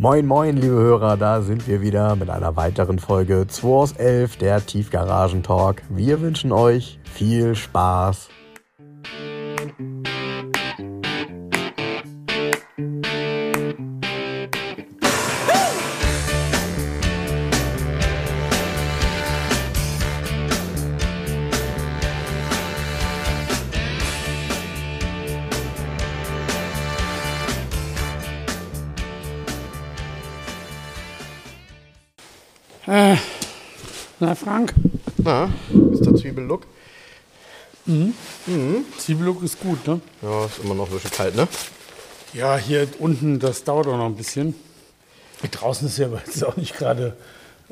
Moin, moin, liebe Hörer, da sind wir wieder mit einer weiteren Folge 2 aus 11, der Tiefgaragen-Talk. Wir wünschen euch viel Spaß. Frank? Na, ist der Zwiebellook? Zwiebellook ist gut, ne? Ja, ist immer noch ein bisschen kalt, ne? Ja, hier unten, das dauert auch noch ein bisschen. Draußen ist ja jetzt auch nicht gerade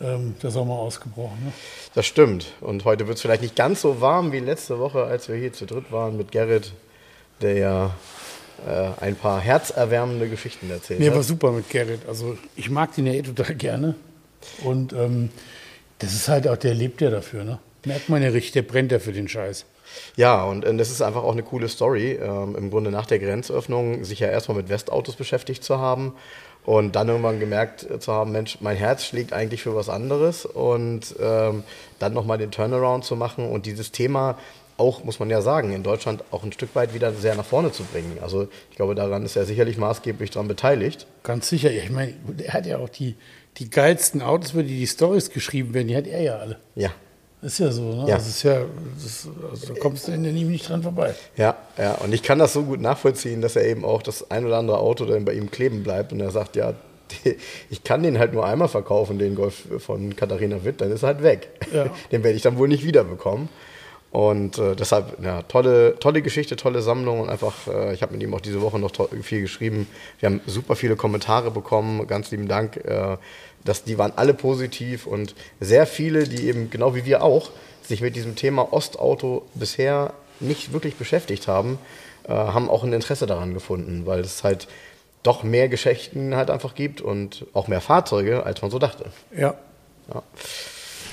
ähm, der Sommer ausgebrochen. Ne? Das stimmt. Und heute wird es vielleicht nicht ganz so warm wie letzte Woche, als wir hier zu dritt waren mit Gerrit, der ja äh, ein paar herzerwärmende Geschichten erzählt Nee, war hat. super mit Gerrit. Also ich mag den ja eh total gerne. Und ähm, das ist halt auch, der lebt ja dafür, ne? Merkt man ja richtig, der brennt ja für den Scheiß. Ja, und äh, das ist einfach auch eine coole Story. Ähm, Im Grunde nach der Grenzöffnung sich ja erstmal mit Westautos beschäftigt zu haben und dann irgendwann gemerkt äh, zu haben, Mensch, mein Herz schlägt eigentlich für was anderes und ähm, dann nochmal den Turnaround zu machen und dieses Thema auch, muss man ja sagen, in Deutschland auch ein Stück weit wieder sehr nach vorne zu bringen. Also ich glaube, daran ist er sicherlich maßgeblich daran beteiligt. Ganz sicher. Ich meine, er hat ja auch die, die geilsten Autos, über die die Stories geschrieben werden, die hat er ja alle. Ja, Ist ja so, ne? Ja. Das ist ja, das, also da kommst du in Liebe nicht dran vorbei. Ja, ja, und ich kann das so gut nachvollziehen, dass er eben auch das ein oder andere Auto dann bei ihm kleben bleibt und er sagt, ja, ich kann den halt nur einmal verkaufen, den Golf von Katharina Witt, dann ist er halt weg. Ja. Den werde ich dann wohl nicht wiederbekommen. Und äh, deshalb, ja, tolle, tolle Geschichte, tolle Sammlung und einfach, äh, ich habe mit ihm auch diese Woche noch viel geschrieben. Wir haben super viele Kommentare bekommen, ganz lieben Dank. Äh, dass die waren alle positiv und sehr viele, die eben genau wie wir auch sich mit diesem Thema Ostauto bisher nicht wirklich beschäftigt haben, äh, haben auch ein Interesse daran gefunden, weil es halt doch mehr Geschichten halt einfach gibt und auch mehr Fahrzeuge, als man so dachte. Ja. Ja.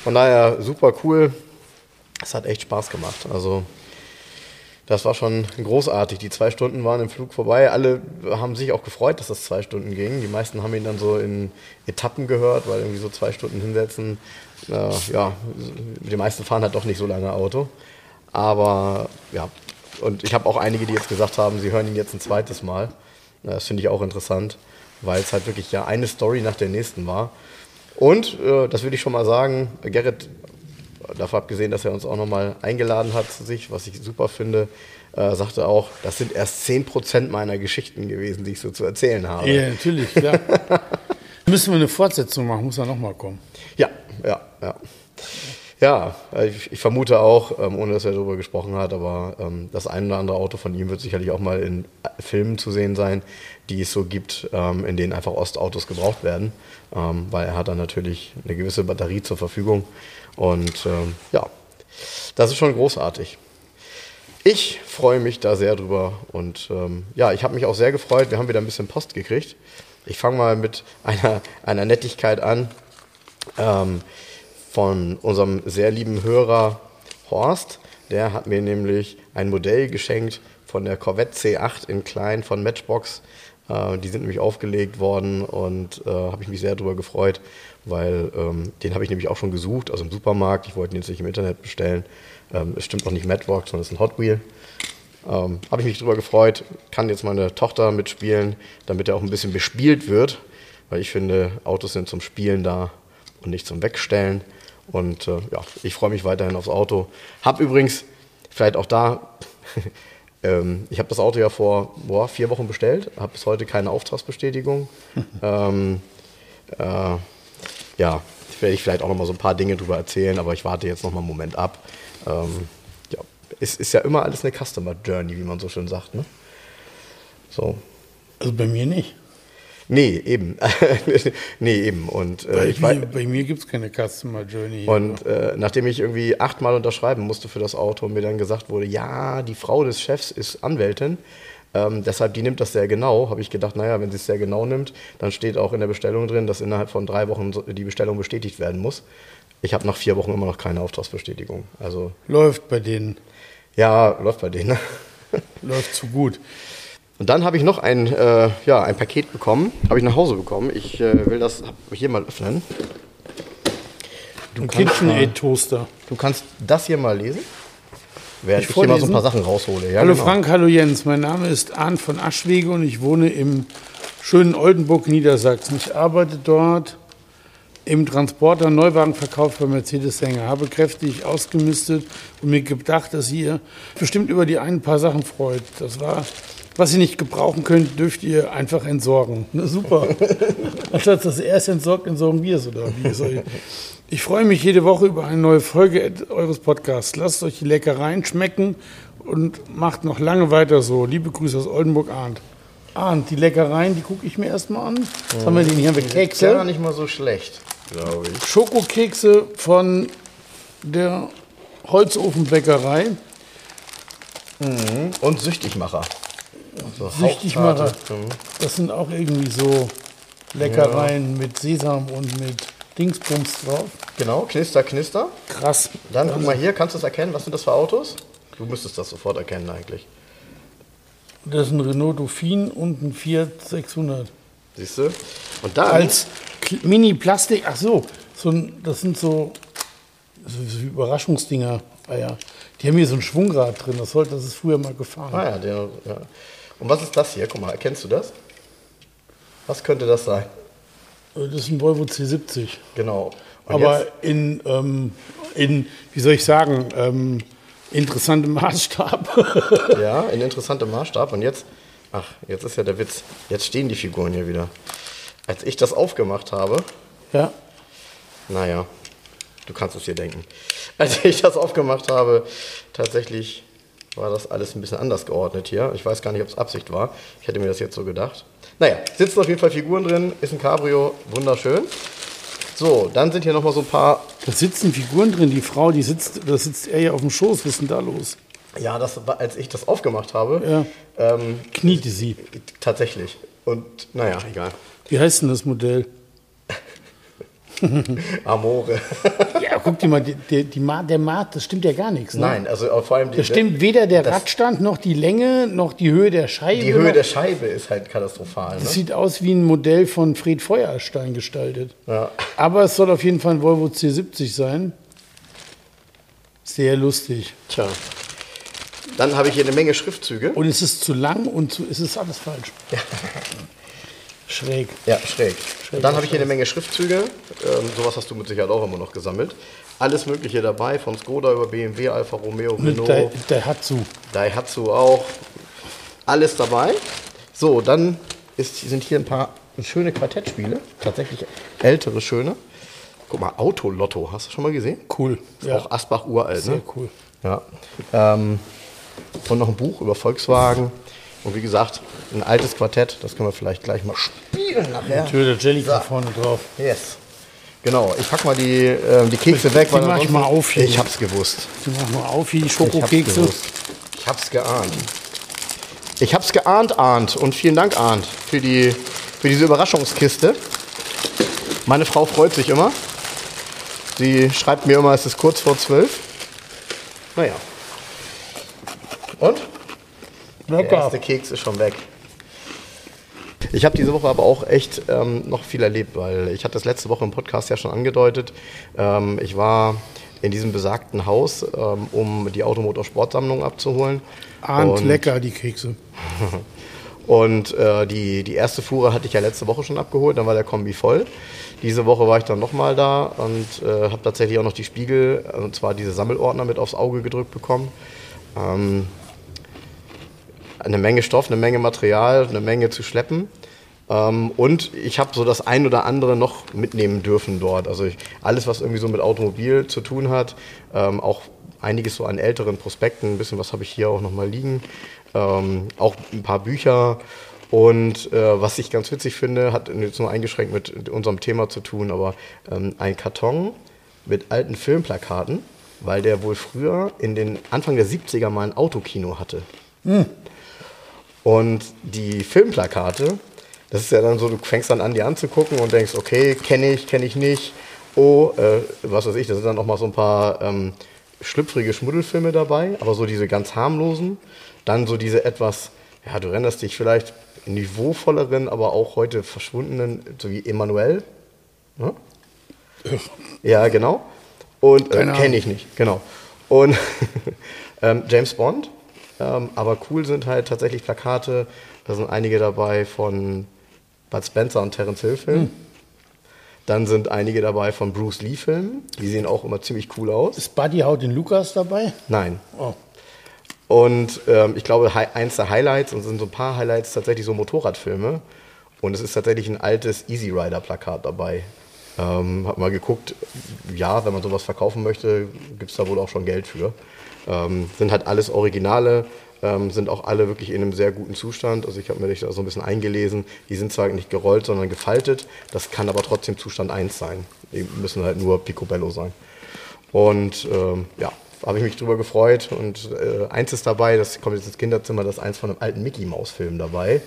Von daher super cool. Es hat echt Spaß gemacht. Also das war schon großartig. Die zwei Stunden waren im Flug vorbei. Alle haben sich auch gefreut, dass das zwei Stunden ging. Die meisten haben ihn dann so in Etappen gehört, weil irgendwie so zwei Stunden hinsetzen. Äh, ja, die meisten fahren halt doch nicht so lange Auto. Aber ja, und ich habe auch einige, die jetzt gesagt haben, sie hören ihn jetzt ein zweites Mal. Das finde ich auch interessant, weil es halt wirklich ja eine Story nach der nächsten war. Und, äh, das würde ich schon mal sagen, Gerrit, davon abgesehen, dass er uns auch nochmal eingeladen hat zu sich, was ich super finde, äh, sagte auch, das sind erst 10% meiner Geschichten gewesen, die ich so zu erzählen habe. Ja, natürlich, klar. Müssen wir eine Fortsetzung machen, muss er nochmal kommen. Ja, ja, ja. Ja, äh, ich, ich vermute auch, ähm, ohne dass er darüber gesprochen hat, aber ähm, das ein oder andere Auto von ihm wird sicherlich auch mal in äh, Filmen zu sehen sein, die es so gibt, ähm, in denen einfach Ostautos gebraucht werden, ähm, weil er hat dann natürlich eine gewisse Batterie zur Verfügung und ähm, ja, das ist schon großartig. Ich freue mich da sehr drüber und ähm, ja, ich habe mich auch sehr gefreut. Wir haben wieder ein bisschen Post gekriegt. Ich fange mal mit einer, einer Nettigkeit an ähm, von unserem sehr lieben Hörer Horst. Der hat mir nämlich ein Modell geschenkt von der Corvette C8 in klein von Matchbox. Äh, die sind nämlich aufgelegt worden und äh, habe ich mich sehr darüber gefreut, weil ähm, den habe ich nämlich auch schon gesucht, also im Supermarkt. Ich wollte ihn jetzt nicht im Internet bestellen. Ähm, es stimmt auch nicht Matchbox, sondern es ist ein Hot Wheel. Ähm, habe ich mich darüber gefreut, kann jetzt meine Tochter mitspielen, damit er auch ein bisschen bespielt wird, weil ich finde, Autos sind zum Spielen da und nicht zum Wegstellen. Und äh, ja, ich freue mich weiterhin aufs Auto. Hab übrigens, vielleicht auch da, ähm, ich habe das Auto ja vor boah, vier Wochen bestellt, habe bis heute keine Auftragsbestätigung. ähm, äh, ja, werde ich vielleicht auch noch mal so ein paar Dinge drüber erzählen, aber ich warte jetzt noch mal einen Moment ab. Ähm, ja, es ist ja immer alles eine Customer Journey, wie man so schön sagt. Ne? So. Also bei mir nicht. Nee, eben. nee, eben. Und, äh, Bei, ich mir, bei mir gibt es keine Customer Journey. und äh, nachdem ich irgendwie achtmal unterschreiben musste für das Auto und mir dann gesagt wurde, ja, die Frau des Chefs ist Anwältin, ähm, deshalb die nimmt das sehr genau, habe ich gedacht, naja, wenn sie es sehr genau nimmt, dann steht auch in der Bestellung drin, dass innerhalb von drei Wochen die Bestellung bestätigt werden muss. Ich habe nach vier Wochen immer noch keine Auftragsbestätigung. Also Läuft bei denen. ja, läuft bei denen. ne? Läuft zu gut. Und dann habe ich noch ein, äh, ja, ein Paket bekommen, habe ich nach Hause bekommen. Ich äh, will das hier mal öffnen. Ein KitchenAid-Toaster. Du kannst das hier mal lesen. Während Ich ich, hier mal so ein paar Sachen raushole. Ja, hallo genau. Frank, hallo Jens. Mein Name ist Arndt von Aschwege und ich wohne im schönen Oldenburg, Niedersachsen. Ich arbeite dort im Transporter Neuwagenverkauf bei Mercedes Sänger. Habe kräftig ausgemistet und mir gedacht, dass ihr bestimmt über die ein paar Sachen freut. Das war, was ihr nicht gebrauchen könnt, dürft ihr einfach entsorgen. Na super. Anstatt dass ihr erst entsorgt, entsorgen wir es oder wie soll ich? Freue mich jede Woche über eine neue Folge eures Podcasts. Lasst euch die Leckereien schmecken und macht noch lange weiter so. Liebe Grüße aus Oldenburg, Arndt. Arndt, die Leckereien, die gucke ich mir erstmal an. Was haben wir denn hier? Haben wir Gar Kekse? nicht mal so schlecht, glaube ich. Schokokekse von der Holzofenbäckerei. Und Süchtigmacher. So Süchtigmacher. Mhm. Das sind auch irgendwie so Leckereien mit Sesam und mit Dingsbums drauf. Genau, Knister, Knister. Krass. Dann guck mal hier, kannst du es erkennen? Was sind das für Autos? Du müsstest das sofort erkennen eigentlich. Das ist ein Renault Dauphine und ein Fiat 600. Siehst du? Und dann Als Mini-Plastik, ach so, so ein, das sind so, so, so Überraschungsdinger. Ah ja. Die haben hier so ein Schwungrad drin, das, sollte, das ist früher mal gefahren. Ah ja, der, ja. Und was ist das hier? Guck mal, erkennst du das? Was könnte das sein? Das ist ein Volvo C70. Genau. Und Aber jetzt, in, ähm, in, wie soll ich sagen, ähm, interessantem Maßstab. ja, in interessantem Maßstab. Und jetzt, ach, jetzt ist ja der Witz. Jetzt stehen die Figuren hier wieder. Als ich das aufgemacht habe, ja. naja, du kannst es dir denken. Als ich das aufgemacht habe, tatsächlich war das alles ein bisschen anders geordnet hier. Ich weiß gar nicht, ob es Absicht war. Ich hätte mir das jetzt so gedacht. Naja, sitzen auf jeden Fall Figuren drin, ist ein Cabrio, wunderschön. So, dann sind hier nochmal so ein paar Da sitzen Figuren drin, die Frau, die sitzt, da sitzt er ja auf dem Schoß, was ist denn da los? Ja, das war, als ich das aufgemacht habe, Ja. ähm, Kniete sie. tatsächlich. Und naja, egal. Wie heißt denn das Modell? Amore. Ja, guck dir mal, die, die, die Ma der Maat, das stimmt ja gar nichts. Ne? Nein, also äh, vor allem die, Das stimmt weder der das- Radstand, noch die Länge, noch die Höhe der Scheibe. die Höhe noch, der Scheibe ist halt katastrophal. das Ne? sieht aus wie ein Modell von Fred Feuerstein gestaltet. Ja. Aber es soll auf jeden Fall ein Volvo C70 sein. Sehr lustig. Tja. Dann habe ich hier eine Menge Schriftzüge. Und es ist zu lang und zu, es ist alles falsch. Schräg. Ja, schräg. Und dann habe ich hier eine Menge Schriftzüge. Ähm, sowas hast du mit Sicherheit auch immer noch gesammelt. Alles Mögliche dabei, von Skoda über BMW, Alfa Romeo, Renault, der, der Hatsu. Daihatsu auch. Alles dabei. So, dann ist, sind hier ein paar schöne Quartettspiele. Tatsächlich ältere, schöne. Guck mal, Autolotto, hast du schon mal gesehen? Cool. Ist auch Asbach uralt, Sehr ne? cool. Ja. Ähm, und noch ein Buch über Volkswagen. Und wie gesagt, ein altes Quartett, das können wir vielleicht gleich mal spielen nachher. Tür der Jelly So. da vorne drauf. Yes. Genau, ich pack mal die, ähm, die Kekse weg. die mach ich mal auf hier. Ich hab's gewusst. Die machen wir auf wie die Ich hab's Schokokekse. gewusst. Ich hab's geahnt. Ich hab's geahnt, Arndt. Und vielen Dank, Arndt, für, die, für diese Überraschungskiste. Meine Frau freut sich immer. Sie schreibt mir immer, es ist kurz vor zwölf. Naja. Und? Der Lecker. erste Keks ist schon weg. Ich habe diese Woche aber auch echt ähm, noch viel erlebt, weil ich hatte das letzte Woche im Podcast ja schon angedeutet. Ähm, ich war in diesem besagten Haus, ähm, um die Automotorsportsammlung abzuholen. Ahnt Und- lecker, die Kekse. und äh, die, die erste Fuhre hatte ich ja letzte Woche schon abgeholt, dann war der Kombi voll. Diese Woche war ich dann nochmal da und äh, habe tatsächlich auch noch die Spiegel, und zwar diese Sammelordner mit aufs Auge gedrückt bekommen. Ähm, eine Menge Stoff, eine Menge Material, eine Menge zu schleppen. Ähm, und ich habe so das ein oder andere noch mitnehmen dürfen dort. Also ich, alles, was irgendwie so mit Automobil zu tun hat, ähm, auch einiges so an älteren Prospekten, ein bisschen was habe ich hier auch nochmal liegen. Ähm, auch ein paar Bücher. Und äh, was ich ganz witzig finde, hat jetzt nur eingeschränkt mit unserem Thema zu tun, aber ähm, ein Karton mit alten Filmplakaten, weil der wohl früher in den Anfang der 70er mal ein Autokino hatte. Und die Filmplakate, das ist ja dann so, du fängst dann an, die anzugucken und denkst, okay, kenne ich, kenne ich nicht. Oh, äh, was weiß ich, da sind dann auch mal so ein paar ähm, schlüpfrige Schmuddelfilme dabei, aber so diese ganz harmlosen. Dann so diese etwas, ja, du erinnerst dich vielleicht niveauvolleren, aber auch heute verschwundenen, so wie Emanuel. Ne? Ja, genau. Und äh, kenne ich nicht, genau. Und ähm, James Bond. Ähm, aber cool sind halt tatsächlich Plakate. Da sind einige dabei von Bud Spencer und Terence Hill Filmen. Dann sind einige dabei von Bruce Lee Filmen. Die sehen auch immer ziemlich cool aus. Ist Buddy Haut den Lukas dabei? Nein. Oh. Und ähm, ich glaube, eins der Highlights, und es sind so ein paar Highlights tatsächlich so Motorradfilme. Und es ist tatsächlich ein altes Easy Rider Plakat dabei. Ähm, hab mal geguckt, ja, wenn man sowas verkaufen möchte, gibt es da wohl auch schon Geld für. Ähm, sind halt alles Originale, ähm, sind auch alle wirklich in einem sehr guten Zustand. Also ich habe mir da so ein bisschen eingelesen. Die sind zwar nicht gerollt, sondern gefaltet. Das kann aber trotzdem Zustand 1 sein. Die müssen halt nur Picobello sein. Und ähm, ja, habe ich mich drüber gefreut. Und äh, eins ist dabei, das kommt jetzt ins Kinderzimmer, das ist eins von einem alten Mickey Maus Film dabei.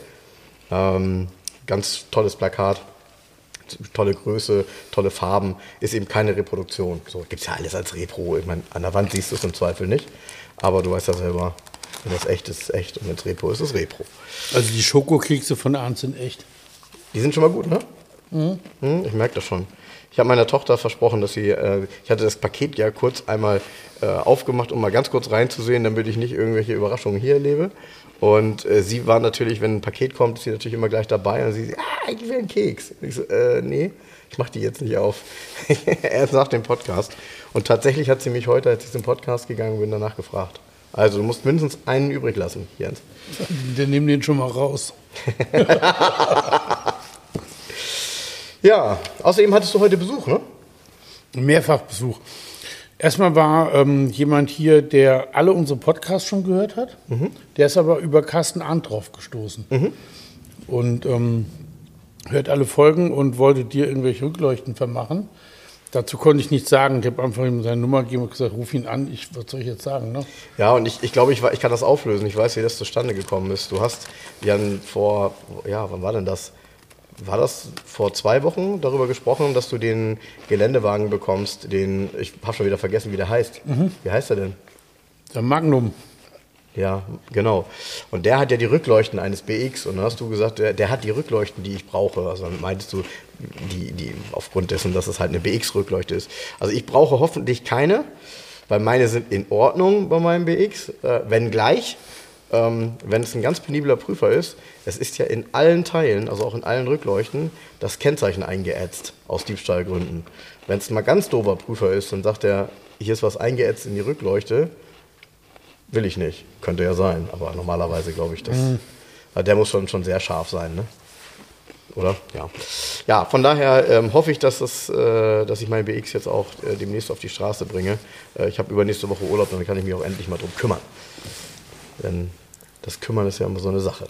Ähm, ganz tolles Plakat. Tolle Größe, tolle Farben, ist eben keine Reproduktion. So gibt es ja alles als Repro. Ich meine, an der Wand siehst du es im Zweifel nicht. Aber du weißt ja selber, wenn das echt ist, ist echt. Und wenn es Repro ist, ist es Repro. Also die Schokokekse von Arndt sind echt. Die sind schon mal gut, ne? Hm, ich merke das schon. Ich habe meiner Tochter versprochen, dass sie, äh, ich hatte das Paket ja kurz einmal äh, aufgemacht, um mal ganz kurz reinzusehen, damit ich nicht irgendwelche Überraschungen hier erlebe. Und äh, sie war natürlich, wenn ein Paket kommt, ist sie natürlich immer gleich dabei und sie sagt, ah, ich will einen Keks. Und ich so, äh, nee, ich mache die jetzt nicht auf. Erst nach dem Podcast. Und tatsächlich hat sie mich heute, als ich zum Podcast gegangen bin, danach gefragt. Also du musst mindestens einen übrig lassen, Jens. Wir nehmen den schon mal raus. Ja, außerdem hattest du heute Besuch, ne? Mehrfachbesuch. Erstmal war ähm, jemand hier, der alle unsere Podcasts schon gehört hat. Der ist aber über Carsten Arndt drauf gestoßen. Und ähm, hört alle Folgen und wollte dir irgendwelche Rückleuchten vermachen. Dazu konnte ich nichts sagen. Ich habe einfach ihm seine Nummer gegeben und gesagt, ruf ihn an. Ich, was soll ich jetzt sagen? Ne? Ja, und ich, ich glaube, ich, ich kann das auflösen. Ich weiß, wie das zustande gekommen ist. Du hast Jan vor, ja, wann war denn das? War das vor zwei Wochen darüber gesprochen, dass du den Geländewagen bekommst, den, ich habe schon wieder vergessen, wie der heißt. Wie heißt er denn? Der Magnum. Ja, genau. Und der hat ja die Rückleuchten eines BX und dann hast du gesagt, der, der hat die Rückleuchten, die ich brauche. Also dann meintest du, die, die aufgrund dessen, dass es halt eine BX-Rückleuchte ist. Also ich brauche hoffentlich keine, weil meine sind in Ordnung bei meinem BX, äh, wenn gleich. Ähm, wenn es ein ganz penibler Prüfer ist, es ist ja in allen Teilen, also auch in allen Rückleuchten, das Kennzeichen eingeätzt, aus Diebstahlgründen. Wenn es mal ganz dober Prüfer ist, dann sagt er, hier ist was eingeätzt in die Rückleuchte, Will ich nicht. Könnte ja sein, aber normalerweise glaube ich, dass. Also der muss schon, schon sehr scharf sein, ne? Oder? Ja. Ja, von daher ähm, hoffe ich, dass, das, äh, dass ich mein BX jetzt auch äh, demnächst auf die Straße bringe. Äh, ich habe übernächste Woche Urlaub, dann kann ich mich auch endlich mal drum kümmern. Denn das Kümmern ist ja immer so eine Sache.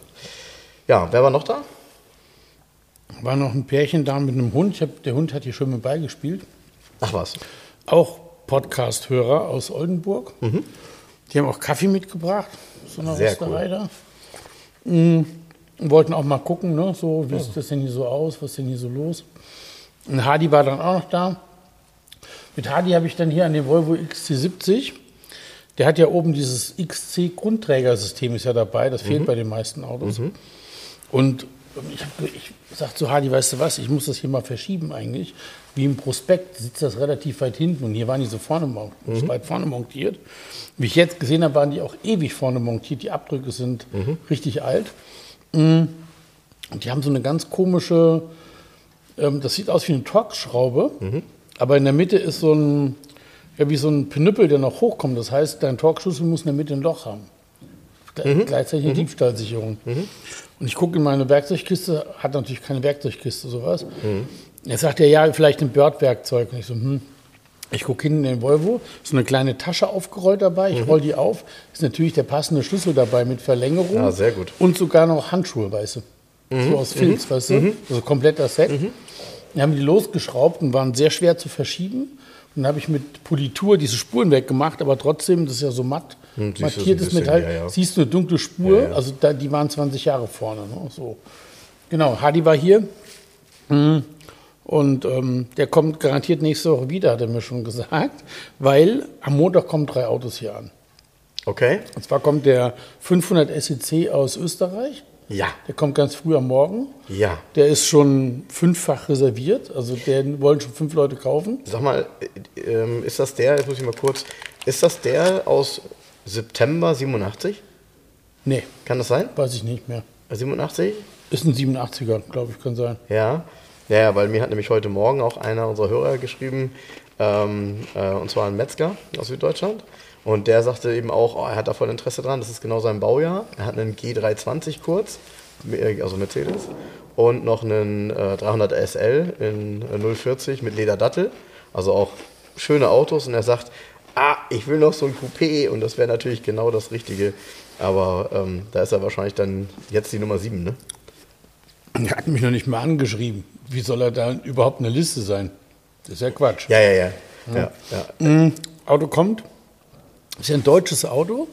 Ja, wer war noch da? War noch ein Pärchen da mit einem Hund. Hab, der Hund hat hier schon mit beigespielt. Ach was. Auch Podcast-Hörer aus Oldenburg. Die haben auch Kaffee mitgebracht, so eine Sehr Rösterei da. Mm, und wollten auch mal gucken, ne, so, wie sieht das denn hier so aus, was ist denn hier so los. Und Hadi war dann auch noch da. Mit Hadi habe ich dann hier an dem Volvo XC70, der hat ja oben dieses XC-Grundträgersystem ist ja dabei, das fehlt bei den meisten Autos. Und ich, hab- ich sag zu Hadi, weißt du was, ich muss das hier mal verschieben eigentlich. Wie im Prospekt sitzt das relativ weit hinten und hier waren die so vorne, so weit vorne montiert. Wie ich jetzt gesehen habe, waren die auch ewig vorne montiert. Die Abdrücke sind richtig alt. Mm. Und die haben so eine ganz komische, ähm, das sieht aus wie eine Torx-Schraube, aber in der Mitte ist so ein, ja, wie so ein Pinüppel, der noch hochkommt. Das heißt, dein Torx-Schlüssel muss in der Mitte ein Loch haben. Gle- Gleichzeitig eine Diebstahlsicherung. Und ich gucke in meine Werkzeugkiste, hat natürlich keine Werkzeugkiste, sowas. Jetzt sagt er, ja, vielleicht ein Bird-Werkzeug. Und ich so, hm. Ich gucke hinten in den Volvo, ist so eine kleine Tasche aufgerollt dabei, ich roll die auf, ist natürlich der passende Schlüssel dabei mit Verlängerung. Ja, sehr gut. Und sogar noch Handschuhe, weißt du. So aus Filz, weißt du. Also komplett das Set. Dann haben die losgeschraubt und waren sehr schwer zu verschieben. Und dann habe ich mit Politur diese Spuren weggemacht, aber trotzdem, das ist ja so matt, Hm, mattiertes bisschen, Metall, ja, ja. siehst du eine dunkle Spur, Ja, also da, die waren 20 Jahre vorne. Ne? So. Genau, Hadi war hier. Mhm. Und ähm, der kommt garantiert nächste Woche wieder, hat er mir schon gesagt, weil am Montag kommen drei Autos hier an. Okay. Und zwar kommt der 500 SEC aus Österreich. Ja. Der kommt ganz früh am Morgen. Ja. Der ist schon fünffach reserviert. Also den wollen schon fünf Leute kaufen. Sag mal, äh, ähm, ist das der, jetzt muss ich mal kurz, ist das der aus September 87? Nee, Kann das sein? weiß ich nicht mehr. 87? Ist ein 87er, glaube ich, kann sein. Ja. Ja, weil mir hat nämlich heute Morgen auch einer unserer Hörer geschrieben, ähm, äh, und zwar ein Metzger aus Süddeutschland. Und der sagte eben auch, oh, er hat da voll Interesse dran, das ist genau sein Baujahr. Er hat einen G320 kurz, äh, also Mercedes, und noch einen äh, 300 SL in äh, 040 mit Lederdattel. Also auch schöne Autos. Und er sagt, ah, ich will noch so ein Coupé und das wäre natürlich genau das Richtige. Aber ähm, da ist er wahrscheinlich dann jetzt die Nummer 7, ne? Er hat mich noch nicht mal angeschrieben. Wie soll er da überhaupt eine Liste sein? Das ist ja Quatsch. Ja, ja, ja. ja, ja. Mm, Auto kommt. Ist ja ein deutsches Auto.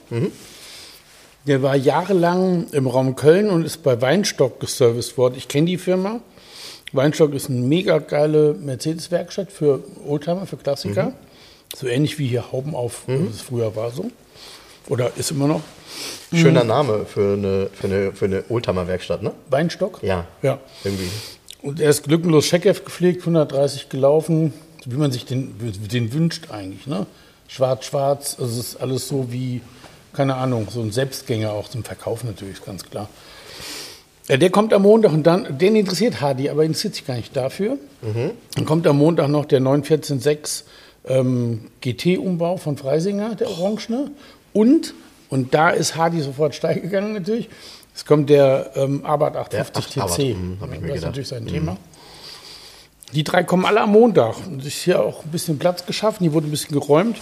Der war jahrelang im Raum Köln und ist bei Weinstock geserviced worden. Ich kenne die Firma. Weinstock ist eine mega geile Mercedes-Werkstatt für Oldtimer, für Klassiker. So ähnlich wie hier Hauben auf, wie es früher war so. Oder ist immer noch. Schöner Name für eine, für eine, für eine Oldtimer-Werkstatt, ne? Weinstock? Ja. Ja. Irgendwie. Und er ist glückenlos Checkheft gepflegt, 130 gelaufen, wie man sich den, den wünscht eigentlich. Ne? Schwarz-schwarz, also es ist alles so wie, keine Ahnung, so ein Selbstgänger auch zum Verkauf natürlich, ist ganz klar. Ja, der kommt am Montag und dann, den interessiert Hardy, aber interessiert sich gar nicht dafür. Dann kommt am Montag noch der 914.6 ähm, GT-Umbau von Freisinger, der Orangene. Und, und da ist Hardy sofort steil gegangen natürlich, es kommt der ähm, Abarth 850 Der Abarth, TC. hm, hab ich mir das ist gedacht. natürlich sein Thema. Die drei kommen alle am Montag. Und es ist hier auch ein bisschen Platz geschaffen. Hier wurde ein bisschen geräumt.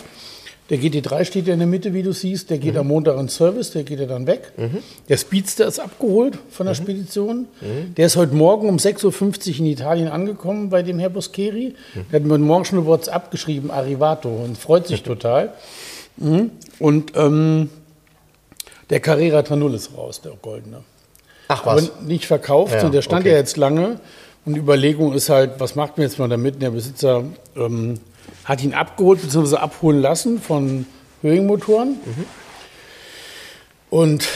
Der GT3 steht ja in der Mitte, wie du siehst. Der Mhm. geht am Montag in Service, der geht ja dann weg. Der Speedster ist abgeholt von Mhm. der Spedition. Der ist heute Morgen um 6.50 Uhr in Italien angekommen bei dem Herr Boscheri. Mhm. Der hat mir heute Morgen schon eine WhatsApp geschrieben, Arrivato, und freut sich total. Mhm. Und ähm, der Carrera 3.0 ist raus, der goldene Ach aber was. nicht verkauft. Ja, und der stand okay. ja jetzt lange. Und die Überlegung ist halt, was macht man jetzt mal damit? Der Besitzer ähm, hat ihn abgeholt bzw. abholen lassen von Höhing-Motoren. Mhm. Und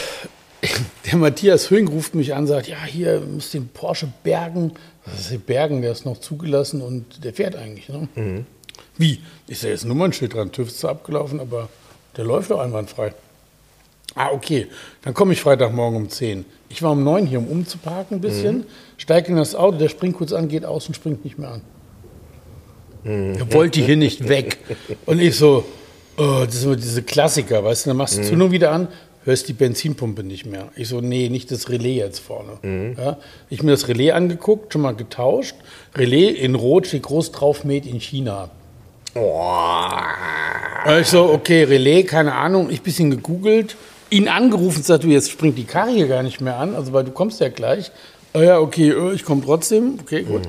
der Matthias Höhing ruft mich an und sagt, ja, hier müsst den Porsche bergen. Was ist der Bergen? Der ist noch zugelassen und der fährt eigentlich. Ne? Mhm. Wie? Ist da jetzt ein Nummernschild dran? TÜV ist abgelaufen, aber der läuft doch einwandfrei. Ah, okay. Dann komme ich Freitagmorgen um 10. Ich war um 9 hier, um umzuparken ein bisschen, steige in das Auto, der springt kurz an, geht aus und springt nicht mehr an. Er wollte hier nicht weg. Und ich so, oh, das sind diese Klassiker, weißt du, dann machst du die Zündung wieder an, hörst die Benzinpumpe nicht mehr. Ich so, nee, nicht das Relais jetzt vorne. Ja, ich mir das Relais angeguckt, schon mal getauscht. Relais in Rot steht groß drauf, Made in China. Und ich so, okay, Relais, keine Ahnung, ich bisschen gegoogelt, ihn angerufen, sagt du, jetzt springt die Karre hier gar nicht mehr an, also weil du kommst ja gleich. Ah ja, okay, äh, ich komme trotzdem, okay, gut.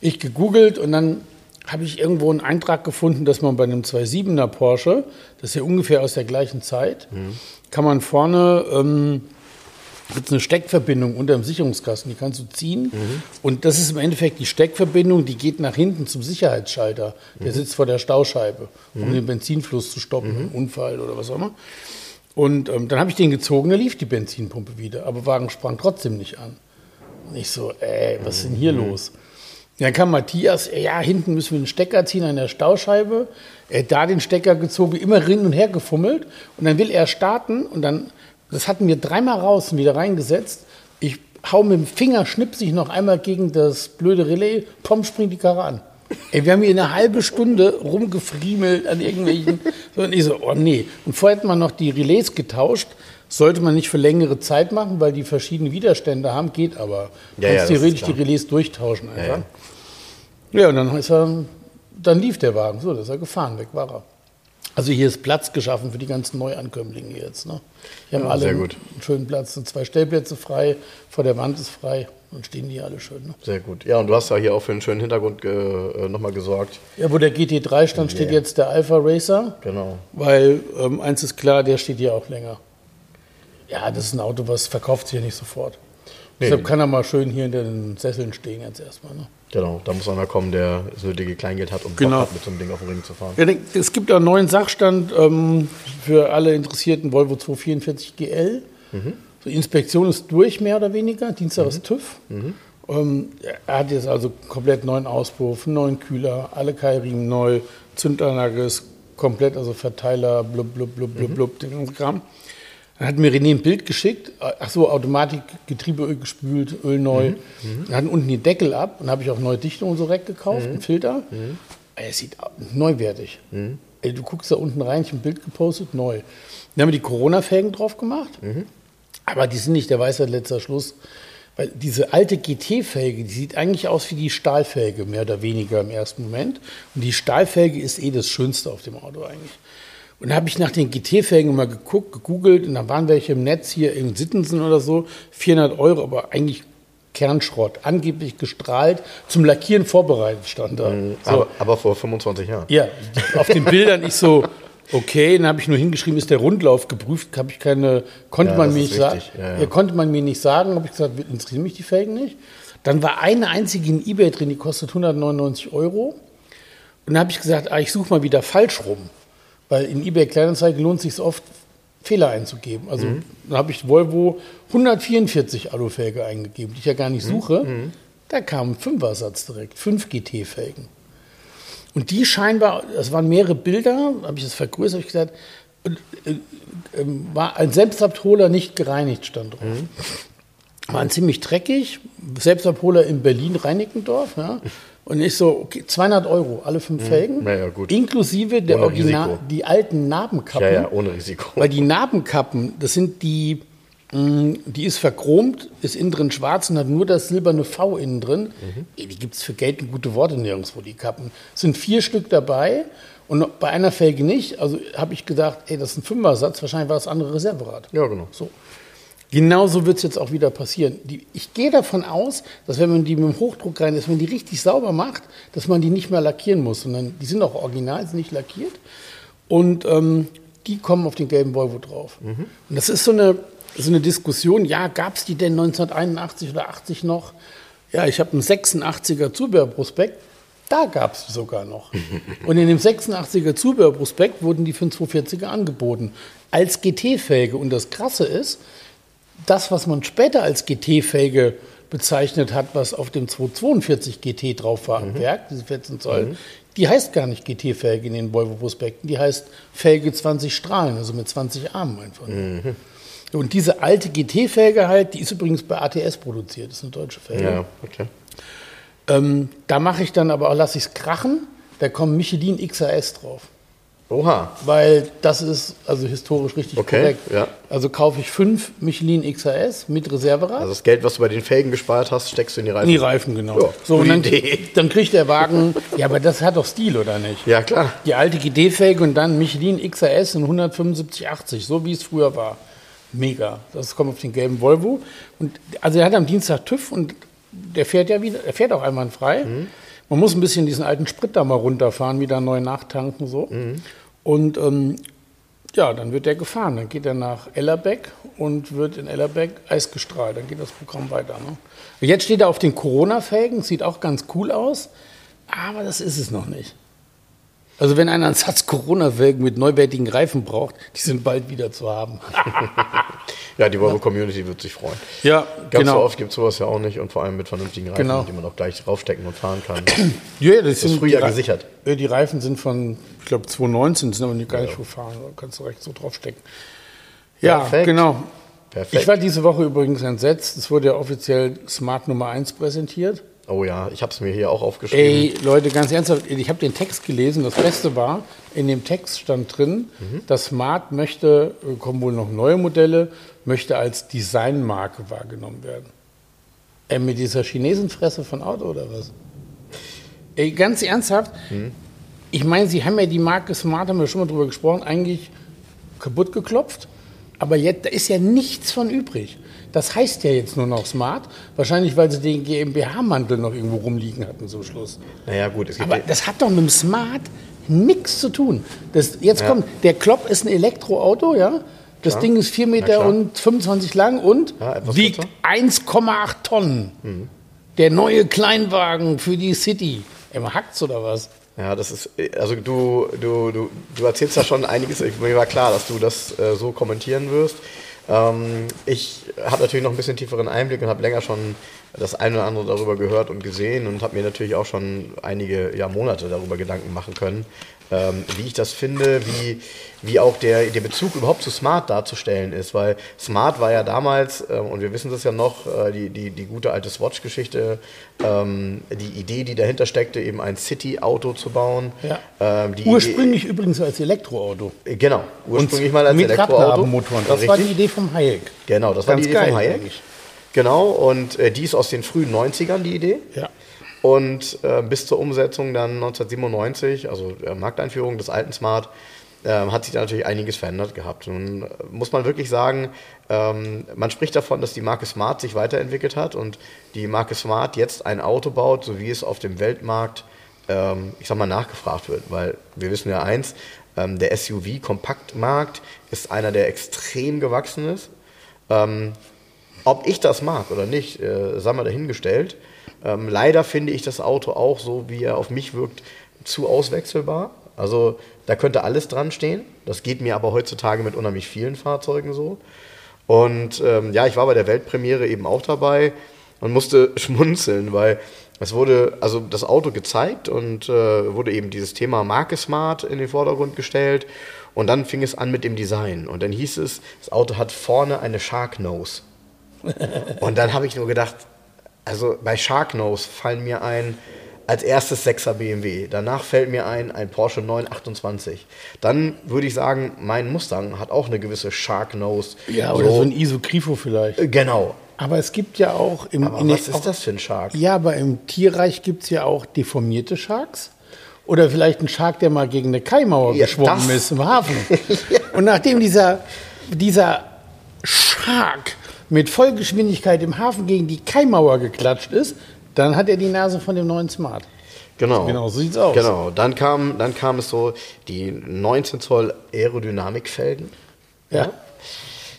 Ich gegoogelt und dann habe ich irgendwo einen Eintrag gefunden, dass man bei einem 2.7er Porsche, das ist ja ungefähr aus der gleichen Zeit, kann man vorne ähm, gibt eine Steckverbindung unter dem Sicherungskasten, die kannst du ziehen. Und das ist im Endeffekt die Steckverbindung, die geht nach hinten zum Sicherheitsschalter. Der sitzt vor der Stauscheibe, um den Benzinfluss zu stoppen, im Unfall oder was auch immer. Und ähm, dann habe ich den gezogen, da lief die Benzinpumpe wieder, aber Wagen sprang trotzdem nicht an. Und ich so, ey, was ist denn hier los? Dann kam Matthias, äh, ja, hinten müssen wir einen Stecker ziehen an der Stauscheibe. Er hat da den Stecker gezogen, immer hin und her gefummelt. Und dann will er starten und dann, das hatten wir dreimal raus und wieder reingesetzt. Ich hau mit dem Finger, schnipse ich noch einmal gegen das blöde Relais, pom, springt die Karre an. Ey, wir haben hier eine halbe Stunde rumgefriemelt an irgendwelchen. So, und ich so, oh nee. Und vorher hätten wir noch die Relais getauscht. Sollte man nicht für längere Zeit machen, weil die verschiedene Widerstände haben, geht aber. Ja, Ja, ja, Kannst ist theoretisch die Relais durchtauschen einfach. ja. Ja, und dann ist er, dann lief der Wagen, so, da ist er gefahren, weg war er. Also hier ist Platz geschaffen für die ganzen Neuankömmlinge jetzt. Ne? Hier haben Ja, alle sehr einen, schönen Platz, sind zwei Stellplätze frei, vor der Wand ist frei und stehen die alle schön. Ne? Sehr gut. Ja, und du hast ja hier auch für einen schönen Hintergrund äh, nochmal gesorgt. Ja, wo der GT3 stand, steht Yeah. jetzt der Alpha Racer, Genau. weil ähm, eins ist klar, der steht hier auch länger. Ja, das ist ein Auto, was verkauft sich ja nicht sofort. Deshalb kann er mal schön hier in den Sesseln stehen jetzt erstmal. Ne? Genau, da muss einer kommen, der das nötige Kleingeld hat, um Genau. Bock hat, mit so einem Ding auf den Ring zu fahren. Ja, es gibt einen neuen Sachstand ähm, für alle interessierten Volvo 244 GL. So, Inspektion ist durch, mehr oder weniger. Dienstag ist TÜV. Ähm, er hat jetzt also komplett neuen Auspuff, einen neuen Kühler, alle Keilriemen neu, Zündanlage ist komplett, also Verteiler, blub, blub, blub, blub, blub, den ganzen Kram. Dann hat mir René ein Bild geschickt. Ach so, Automatik, Getriebeöl gespült, Öl neu. Dann hatten unten die Deckel ab und habe ich auch neue Dichtung und so direkt gekauft, einen Filter. Ey, Es sieht neuwertig. Ey, du guckst da unten rein, ich habe ein Bild gepostet, neu. Dann haben wir die Corona-Felgen drauf gemacht. Aber die sind nicht der Weisheit letzter Schluss. Weil diese alte GT-Felge, die sieht eigentlich aus wie die Stahlfelge, mehr oder weniger im ersten Moment. Und die Stahlfelge ist eh das Schönste auf dem Auto eigentlich. Und da habe ich nach den GT-Felgen mal geguckt, gegoogelt und da waren welche im Netz hier in Sittensen oder so, 400 Euro, aber eigentlich Kernschrott, angeblich gestrahlt, zum Lackieren vorbereitet stand da. So. Aber, aber vor 25 Jahren. Ja, auf den Bildern ich so, okay, dann habe ich nur hingeschrieben, ist der Rundlauf geprüft, habe ich keine, konnte Ja, man mir nicht sagen. Ja, ja. ja, konnte man mir nicht sagen, habe ich gesagt, interessieren mich die Felgen nicht. Dann war eine einzige in eBay drin, die kostet 199 Euro. Und dann habe ich gesagt, ah, ich suche mal wieder falsch rum, weil in eBay Kleinanzeigen lohnt sich oft Fehler einzugeben. Also Mhm. dann habe ich Volvo 144 Alufelge eingegeben, die ich ja gar Mhm. nicht suche. Da kam ein Fünfersatz direkt, fünf GT-Felgen. Und die scheinbar, das waren mehrere Bilder, habe ich das vergrößert, habe ich gesagt, äh, ähm, war ein Selbstabholer nicht gereinigt, stand drauf. Waren ziemlich dreckig, Selbstabholer in Berlin-Reinickendorf, ja. Und ich so, okay, 200 Euro, alle fünf Felgen, Ja, ja, gut. inklusive der Ohne Original, Risiko. die alten Narbenkappen. Ja, ja, ohne Risiko. Weil die Narbenkappen, das sind die, mh, die ist verchromt, ist innen drin schwarz und hat nur das silberne V innen drin. Ey, die gibt es für Geld und gute Worte nirgendwo, die Kappen. Es sind vier Stück dabei und bei einer Felge nicht. Also habe ich gedacht, ey, das ist ein Fünfersatz, wahrscheinlich war das andere Reserverad. Ja, genau. So. Genauso wird es jetzt auch wieder passieren. Die, ich gehe davon aus, dass wenn man die mit dem Hochdruck rein, dass man die richtig sauber macht, dass man die nicht mehr lackieren muss, sondern die sind auch original, sind nicht lackiert. Und ähm, die kommen auf den gelben Volvo drauf. Und das ist so eine, so eine Diskussion, ja, gab es die denn 1981 oder 80 noch? Ja, ich habe einen 86er Zubehörprospekt, da gab es sogar noch. Und in dem 86er Zubehörprospekt wurden die für einen 240er angeboten. Als GT-Felge. Und das Krasse ist, das, was man später als GT-Felge bezeichnet hat, was auf dem 242 GT drauf war am Werk, diese 14 Zoll, die heißt gar nicht GT-Felge in den Volvo-Prospekten, die heißt Felge 20 Strahlen, also mit 20 Armen einfach. nur. Und diese alte GT-Felge halt, die ist übrigens bei ATS produziert, das ist eine deutsche Felge. Ja, okay. Ähm, da mache ich dann aber auch, lasse ich es krachen, da kommen Michelin XAS drauf. Oha. Weil das ist also historisch richtig Okay, korrekt. ja. Also kaufe ich fünf Michelin XAS mit Reserverad. Also das Geld, was du bei den Felgen gespart hast, steckst du in die Reifen. In die Reifen, genau. Ja, so, und dann, dann kriegt der Wagen, ja, aber das hat doch Stil, oder nicht? Ja, klar. Die alte GD-Felge und dann Michelin XAS in 175,80, so wie es früher war. Mega. Das kommt auf den gelben Volvo. Und also er hat am Dienstag TÜV und der fährt ja wieder, er fährt auch einwandfrei. Man muss ein bisschen diesen alten Sprit da mal runterfahren, wieder neu nachtanken so. Und ähm, ja, dann wird der gefahren. Dann geht er nach Ellerbeck und wird in Ellerbeck eisgestrahlt. Dann geht das Programm weiter. Ne? Jetzt steht er auf den Corona-Felgen, sieht auch ganz cool aus, aber das ist es noch nicht. Also wenn einer einen Satz Corona-Felgen mit neuwertigen Reifen braucht, die sind bald wieder zu haben. Ja, die Volvo-Community wird sich freuen. Ja, Ganz genau. so oft gibt es sowas ja auch nicht und vor allem mit vernünftigen Reifen, Genau. die man auch gleich draufstecken und fahren kann. Ja, das, ist sind früher gesichert. Ja, die Reifen sind von, ich glaube, 2019, sind aber nicht gar nicht verfahren. Da kannst du recht so draufstecken. Ja, Perfekt. genau. Perfekt. Ich war diese Woche übrigens entsetzt. Es wurde ja offiziell Smart Nummer 1 präsentiert. Oh ja, ich habe es mir hier auch aufgeschrieben. Ey, Leute, ganz ernsthaft, ich habe den Text gelesen. Das Beste war, in dem Text stand drin, dass Smart möchte, äh, kommen wohl noch neue Modelle, möchte als Designmarke wahrgenommen werden. Ey, mit dieser Chinesenfresse von Auto oder was? Ey, ganz ernsthaft, ich meine, Sie haben ja die Marke Smart, haben wir schon mal drüber gesprochen, eigentlich kaputt geklopft. Aber jetzt, da ist ja nichts von übrig. Das heißt ja jetzt nur noch Smart. Wahrscheinlich, weil sie den GmbH-Mantel noch irgendwo rumliegen hatten zum Schluss. Naja, gut, Aber das hat doch mit dem Smart nichts zu tun. Das, jetzt Ja. kommt, der Klopp ist ein Elektroauto, ja. Das klar. Ding ist 4 Na Meter klar. und 25 lang und Ja, wiegt kürzer. 1,8 Tonnen. Der neue Kleinwagen für die City. Immer hackt's oder was? Ja, das ist, also du, du, du, du erzählst da schon einiges. Ich, mir war klar, dass du das äh, so kommentieren wirst. Ähm, ich habe natürlich noch ein bisschen tieferen Einblick und habe länger schon das eine oder andere darüber gehört und gesehen und habe mir natürlich auch schon einige ja, Monate darüber Gedanken machen können, ähm, wie ich das finde, wie, wie auch der, der Bezug überhaupt zu Smart darzustellen ist, weil Smart war ja damals, ähm, und wir wissen das ja noch, äh, die, die, die gute alte Swatch-Geschichte, ähm, die Idee, die dahinter steckte, eben ein City-Auto zu bauen. Ja. Ähm, Ursprünglich übrigens als Elektroauto. Idee, genau, ursprünglich mal als mit Elektroauto. Das war die. Idee vom Hayek. Genau, das war Ganz die Idee geil vom Hayek. eigentlich. Genau, und äh, die ist aus den frühen 90ern, die Idee. Ja. Und äh, bis zur Umsetzung dann 1997, also äh, Markteinführung des alten Smart, äh, hat sich da natürlich einiges verändert gehabt. Nun äh, muss man wirklich sagen, ähm, man spricht davon, dass die Marke Smart sich weiterentwickelt hat und die Marke Smart jetzt ein Auto baut, so wie es auf dem Weltmarkt, ähm, ich sag mal, nachgefragt wird. Weil wir wissen ja eins, ähm, der SUV-Kompaktmarkt ist einer, der extrem gewachsen ist. Ob ich das mag oder nicht, äh, sei mal dahingestellt. Ähm, leider finde ich das Auto auch so, wie er auf mich wirkt, zu auswechselbar. Also da könnte alles dran stehen. Das geht mir aber heutzutage mit unheimlich vielen Fahrzeugen so. Und ähm, ja, ich war bei der Weltpremiere eben auch dabei und musste schmunzeln, weil es wurde also das Auto gezeigt und äh, wurde eben dieses Thema Marke Smart in den Vordergrund gestellt. Und dann fing es an mit dem Design. Und dann hieß es, das Auto hat vorne eine Shark Nose. Und dann habe ich nur gedacht, also bei Sharknose fallen mir ein als erstes 6er BMW. Danach fällt mir ein ein Porsche 928. Dann würde ich sagen, mein Mustang hat auch eine gewisse Sharknose. Ja, oder so, ein Iso-Grifo vielleicht. Äh, Genau. Aber es gibt ja auch im Aber was ist das für ein Shark? Ja, aber im Tierreich gibt es ja auch deformierte Sharks. Oder vielleicht ein Shark, der mal gegen eine Kaimauer Ja, geschwommen ist im Hafen. Und nachdem dieser, dieser Shark mit Vollgeschwindigkeit im Hafen gegen die Kaimauer geklatscht ist, dann hat er die Nase von dem neuen Smart. Genau. Genau, so sieht's aus. Genau. Dann kam, dann kam es so die 19 Zoll Aerodynamikfelgen. Ja.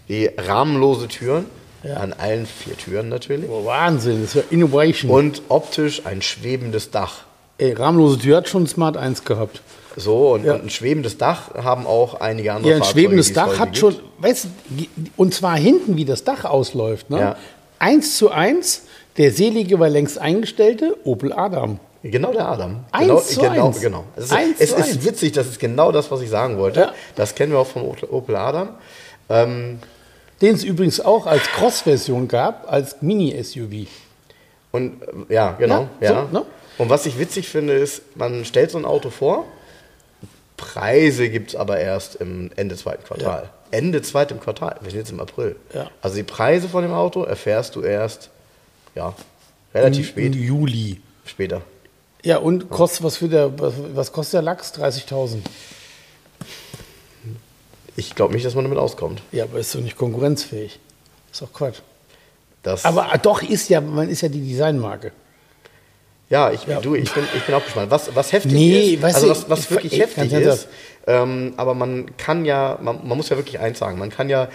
Die rahmenlose Türen. Ja. An allen vier Türen natürlich. Oh, Wahnsinn, das ist ja Innovation. Und optisch ein schwebendes Dach. Ey, rahmenlose Tür hat schon Smart 1 gehabt. So, und, Ja. und ein schwebendes Dach haben auch einige andere Ja, ein Fahrzeuge, schwebendes Dach hat gibt. schon, weißt du, und zwar hinten, wie das Dach ausläuft. Ne? Ja. Eins zu eins, der selige, war längst eingestellte Opel Adam. Genau der Adam. Eins genau, zu genau, eins. genau. Es ist, Eins es ist witzig, das ist genau das, was ich sagen wollte. Ja. Das kennen wir auch vom Opel- Adam. Ähm, Den es übrigens auch als Cross-Version gab, als Mini-SUV. und äh, ja, genau. Ja, so, ne? Und was ich witzig finde, ist, man stellt so ein Auto vor, Preise gibt es aber erst im Ende zweiten Quartal. Ende zweitem Quartal, wir sind jetzt im April. Ja. Also die Preise von dem Auto erfährst du erst, ja, relativ spät, Im Juli. später. Ja, und kostet was für der, was, was kostet der Lachs? 30.000. Ich glaube nicht, dass man damit auskommt. Ja, aber ist doch nicht konkurrenzfähig. Ist doch Quatsch. Das, Aber doch ist ja, man ist ja die Designmarke. Ja, ich, Ja. Du, ich, bin, ich bin auch gespannt. Was, was heftig Nee, ist, also was, was ich- wirklich ich- heftig ist, ähm, aber man kann ja, man, man muss ja wirklich eins sagen, man kann ja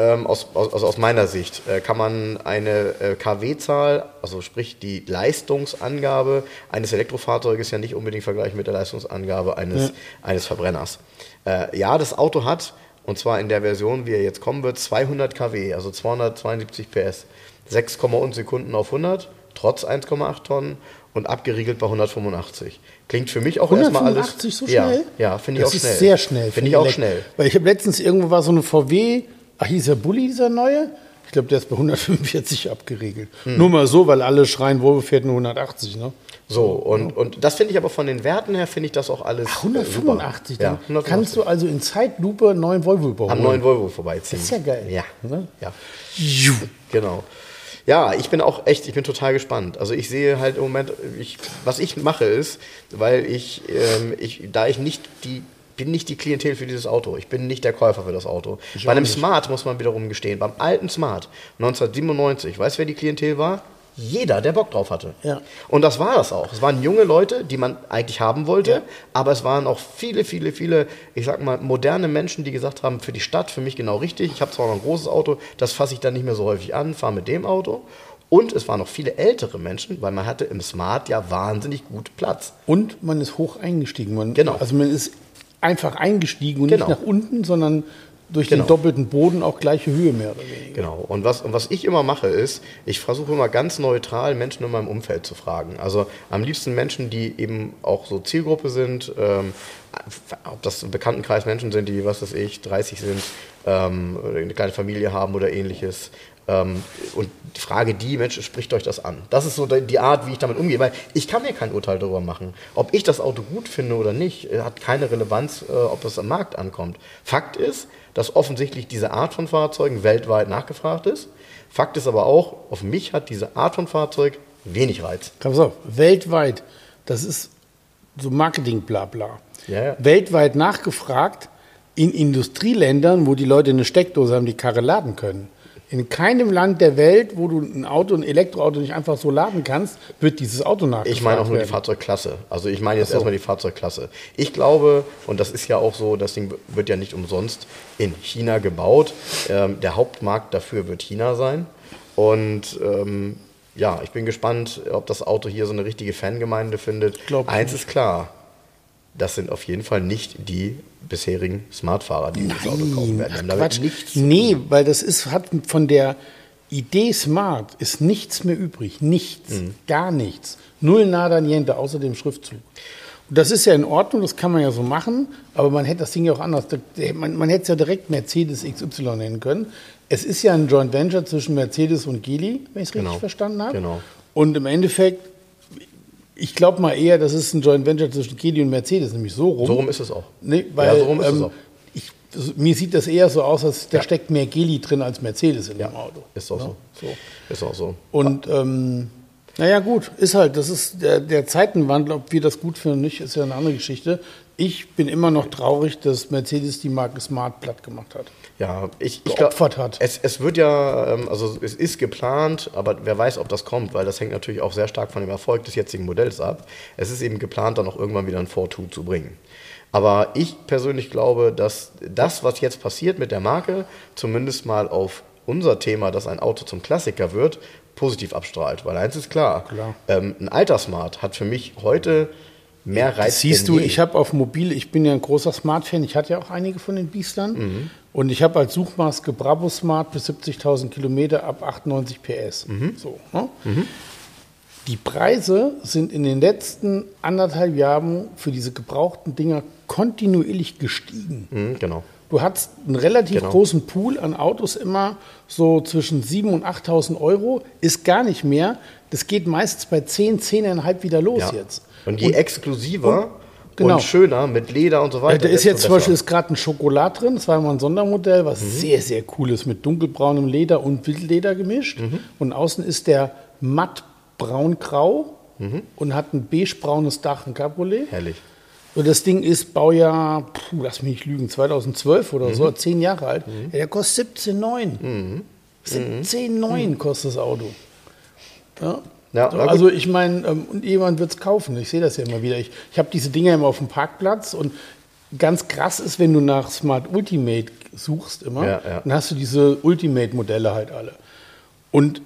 ähm, aus, aus, also aus meiner Sicht, äh, kann man eine äh, KW-Zahl, also sprich die Leistungsangabe eines Elektrofahrzeuges ja nicht unbedingt vergleichen mit der Leistungsangabe eines, eines Verbrenners. Äh, ja, das Auto hat, und zwar in der Version, wie er jetzt kommen wird, 200 kW, also 272 PS, 6, und Sekunden auf 100, trotz 1,8 Tonnen und abgeriegelt bei 185. Klingt für mich auch erstmal alles. 185 so ja, schnell? Ja, finde ich das auch schnell. ist sehr schnell. Finde ich auch Elekt- schnell. Weil ich habe letztens irgendwo war so eine VW, ach hieß der Bulli, dieser neue? Ich glaube, der ist bei 145 abgeriegelt. Hm. Nur mal so, weil alle schreien, Volvo fährt nur 180, ne? So, und, und das finde ich aber von den Werten her, finde ich das auch alles. Ach, äh, 185, super. Ja, dann 185. kannst du also in Zeitlupe einen neuen Volvo überholen. am neuen Volvo vorbeiziehen. Das ist ja geil. Ja, Ne? ja. Genau. Ja, ich bin auch echt, ich bin total gespannt. Also ich sehe halt im Moment, ich, was ich mache ist, weil ich, ähm, ich, da ich nicht die, bin nicht die Klientel für dieses Auto. Ich bin nicht der Käufer für das Auto. Bei einem Smart muss man wiederum gestehen. Beim alten Smart 1997, weißt du, wer die Klientel war? Jeder, der Bock drauf hatte. Ja. Und das war das auch. Es waren junge Leute, die man eigentlich haben wollte, Ja. aber es waren auch viele, viele, viele, ich sag mal, moderne Menschen, die gesagt haben, für die Stadt, für mich genau richtig. Ich habe zwar noch ein großes Auto, das fasse ich dann nicht mehr so häufig an, fahre mit dem Auto. Und es waren noch viele ältere Menschen, weil man hatte im Smart ja wahnsinnig gut Platz. Und man ist hoch eingestiegen. Man, Genau. Also man ist einfach eingestiegen und Genau. nicht nach unten, sondern durch Genau. den doppelten Boden auch gleiche Höhe mehr oder weniger. Genau. Und was, und was ich immer mache, ist, ich versuche immer ganz neutral Menschen in meinem Umfeld zu fragen. Also am liebsten Menschen, die eben auch so Zielgruppe sind, ähm, ob das im Bekanntenkreis Menschen sind, die, was weiß ich, 30 sind, ähm, eine kleine Familie haben oder ähnliches. Ähm, und Frage die, Mensch, spricht euch das an? Das ist so die die Art, wie ich damit umgehe, weil ich kann mir kein Urteil darüber machen. Ob ich das Auto gut finde oder nicht, äh, hat keine Relevanz, äh, ob es am Markt ankommt. Fakt ist, dass offensichtlich diese Art von Fahrzeugen weltweit nachgefragt ist. Fakt ist aber auch, auf mich hat diese Art von Fahrzeug wenig Reiz. Pass auf, weltweit, das ist so Marketing bla bla. Ja, ja. Weltweit nachgefragt in Industrieländern, wo die Leute eine Steckdose haben, die Karre laden können. In keinem Land der Welt, wo du ein Auto, ein Elektroauto nicht einfach so laden kannst, wird dieses Auto nachgefragt. Ich meine auch nur die werden. Fahrzeugklasse. Also ich meine jetzt so. erstmal die Fahrzeugklasse. Ich glaube, und das ist ja auch so, das Ding wird ja nicht umsonst in China gebaut. Ähm, der Hauptmarkt dafür wird China sein. Und ähm, ja, ich bin gespannt, ob das Auto hier so eine richtige Fangemeinde findet. glaub ich Eins ist klar, das sind auf jeden Fall nicht die bisherigen Smartfahrer, die dieses Auto kaufen werden. Ach, damit Quatsch. nichts Nee, weil das ist, hat von der Idee Smart ist nichts mehr übrig. Nichts. Mhm. Gar nichts. Null nada niente, außer dem Schriftzug. Und das ist ja in Ordnung, das kann man ja so machen, aber man hätte das Ding ja auch anders. Man, man hätte es ja direkt Mercedes XY nennen können. Es ist ja ein Joint Venture zwischen Mercedes und Geely, wenn ich es richtig Genau. verstanden habe. Genau. Und im Endeffekt, ich glaube mal eher, das ist ein Joint Venture zwischen Geely und Mercedes, nämlich so rum. So rum ist es auch. Nee, weil ja, so rum ist es ähm, auch. ich, also, mir sieht das eher so aus, als da Ja. steckt mehr Geli drin als Mercedes in dem Auto. Ist auch Ja, so. so. Ist auch so. Und ähm, naja, gut, ist halt, das ist der, der Zeitenwandel, ob wir das gut finden oder nicht, ist ja eine andere Geschichte. Ich bin immer noch traurig, dass Mercedes die Marke Smart platt gemacht hat. Ja, ich, ich Geopfert hat. Es, es wird ja, ähm, also es ist geplant, aber wer weiß, ob das kommt, weil das hängt natürlich auch sehr stark von dem Erfolg des jetzigen Modells ab. Es ist eben geplant, dann auch irgendwann wieder ein 4.2 zu bringen. Aber ich persönlich glaube, dass das, was jetzt passiert mit der Marke, zumindest mal auf unser Thema, dass ein Auto zum Klassiker wird, positiv abstrahlt. Weil eins ist klar, Klar. Ähm, ein Altersmart hat für mich heute mehr Reiz. Das siehst du, je. ich habe auf Mobil, ich bin ja ein großer Smart-Fan, ich hatte ja auch einige von den Biestern. Mhm. Und ich habe als Suchmaske Bravo Smart bis 70.000 Kilometer ab 98 PS. Mhm. So, ne? Die Preise sind in den letzten anderthalb Jahren für diese gebrauchten Dinger kontinuierlich gestiegen. Mhm, genau. Du hattest einen relativ Genau. großen Pool an Autos immer so zwischen 7.000 und 8.000 Euro. Ist gar nicht mehr. Das geht meistens bei 10, 10,5 wieder los Ja. jetzt. Und je exklusiver und, genau. schöner mit Leder und so weiter. Da ist jetzt zum. Beispiel ist gerade ein Schokolad drin. Das war mal ein Sondermodell, was Mhm. sehr, sehr cool ist mit dunkelbraunem Leder und Wildleder gemischt. Mhm. Und außen ist der matt braun-grau Mhm. und hat ein beige-braunes Dach, ein Cabriolet. Herrlich. Und das Ding ist Baujahr, puh, lass mich nicht lügen, 2012 oder Mhm. so, zehn Jahre alt. Ja, der kostet 17,9. 17,9 kostet das Auto. Ja. Ja, also ich meine, ähm, und jemand wird es kaufen. Ich sehe das ja immer wieder. Ich, ich habe diese Dinger immer auf dem Parkplatz und ganz krass ist, wenn du nach Smart Ultimate suchst immer, Ja, ja. dann hast du diese Ultimate-Modelle halt alle. Und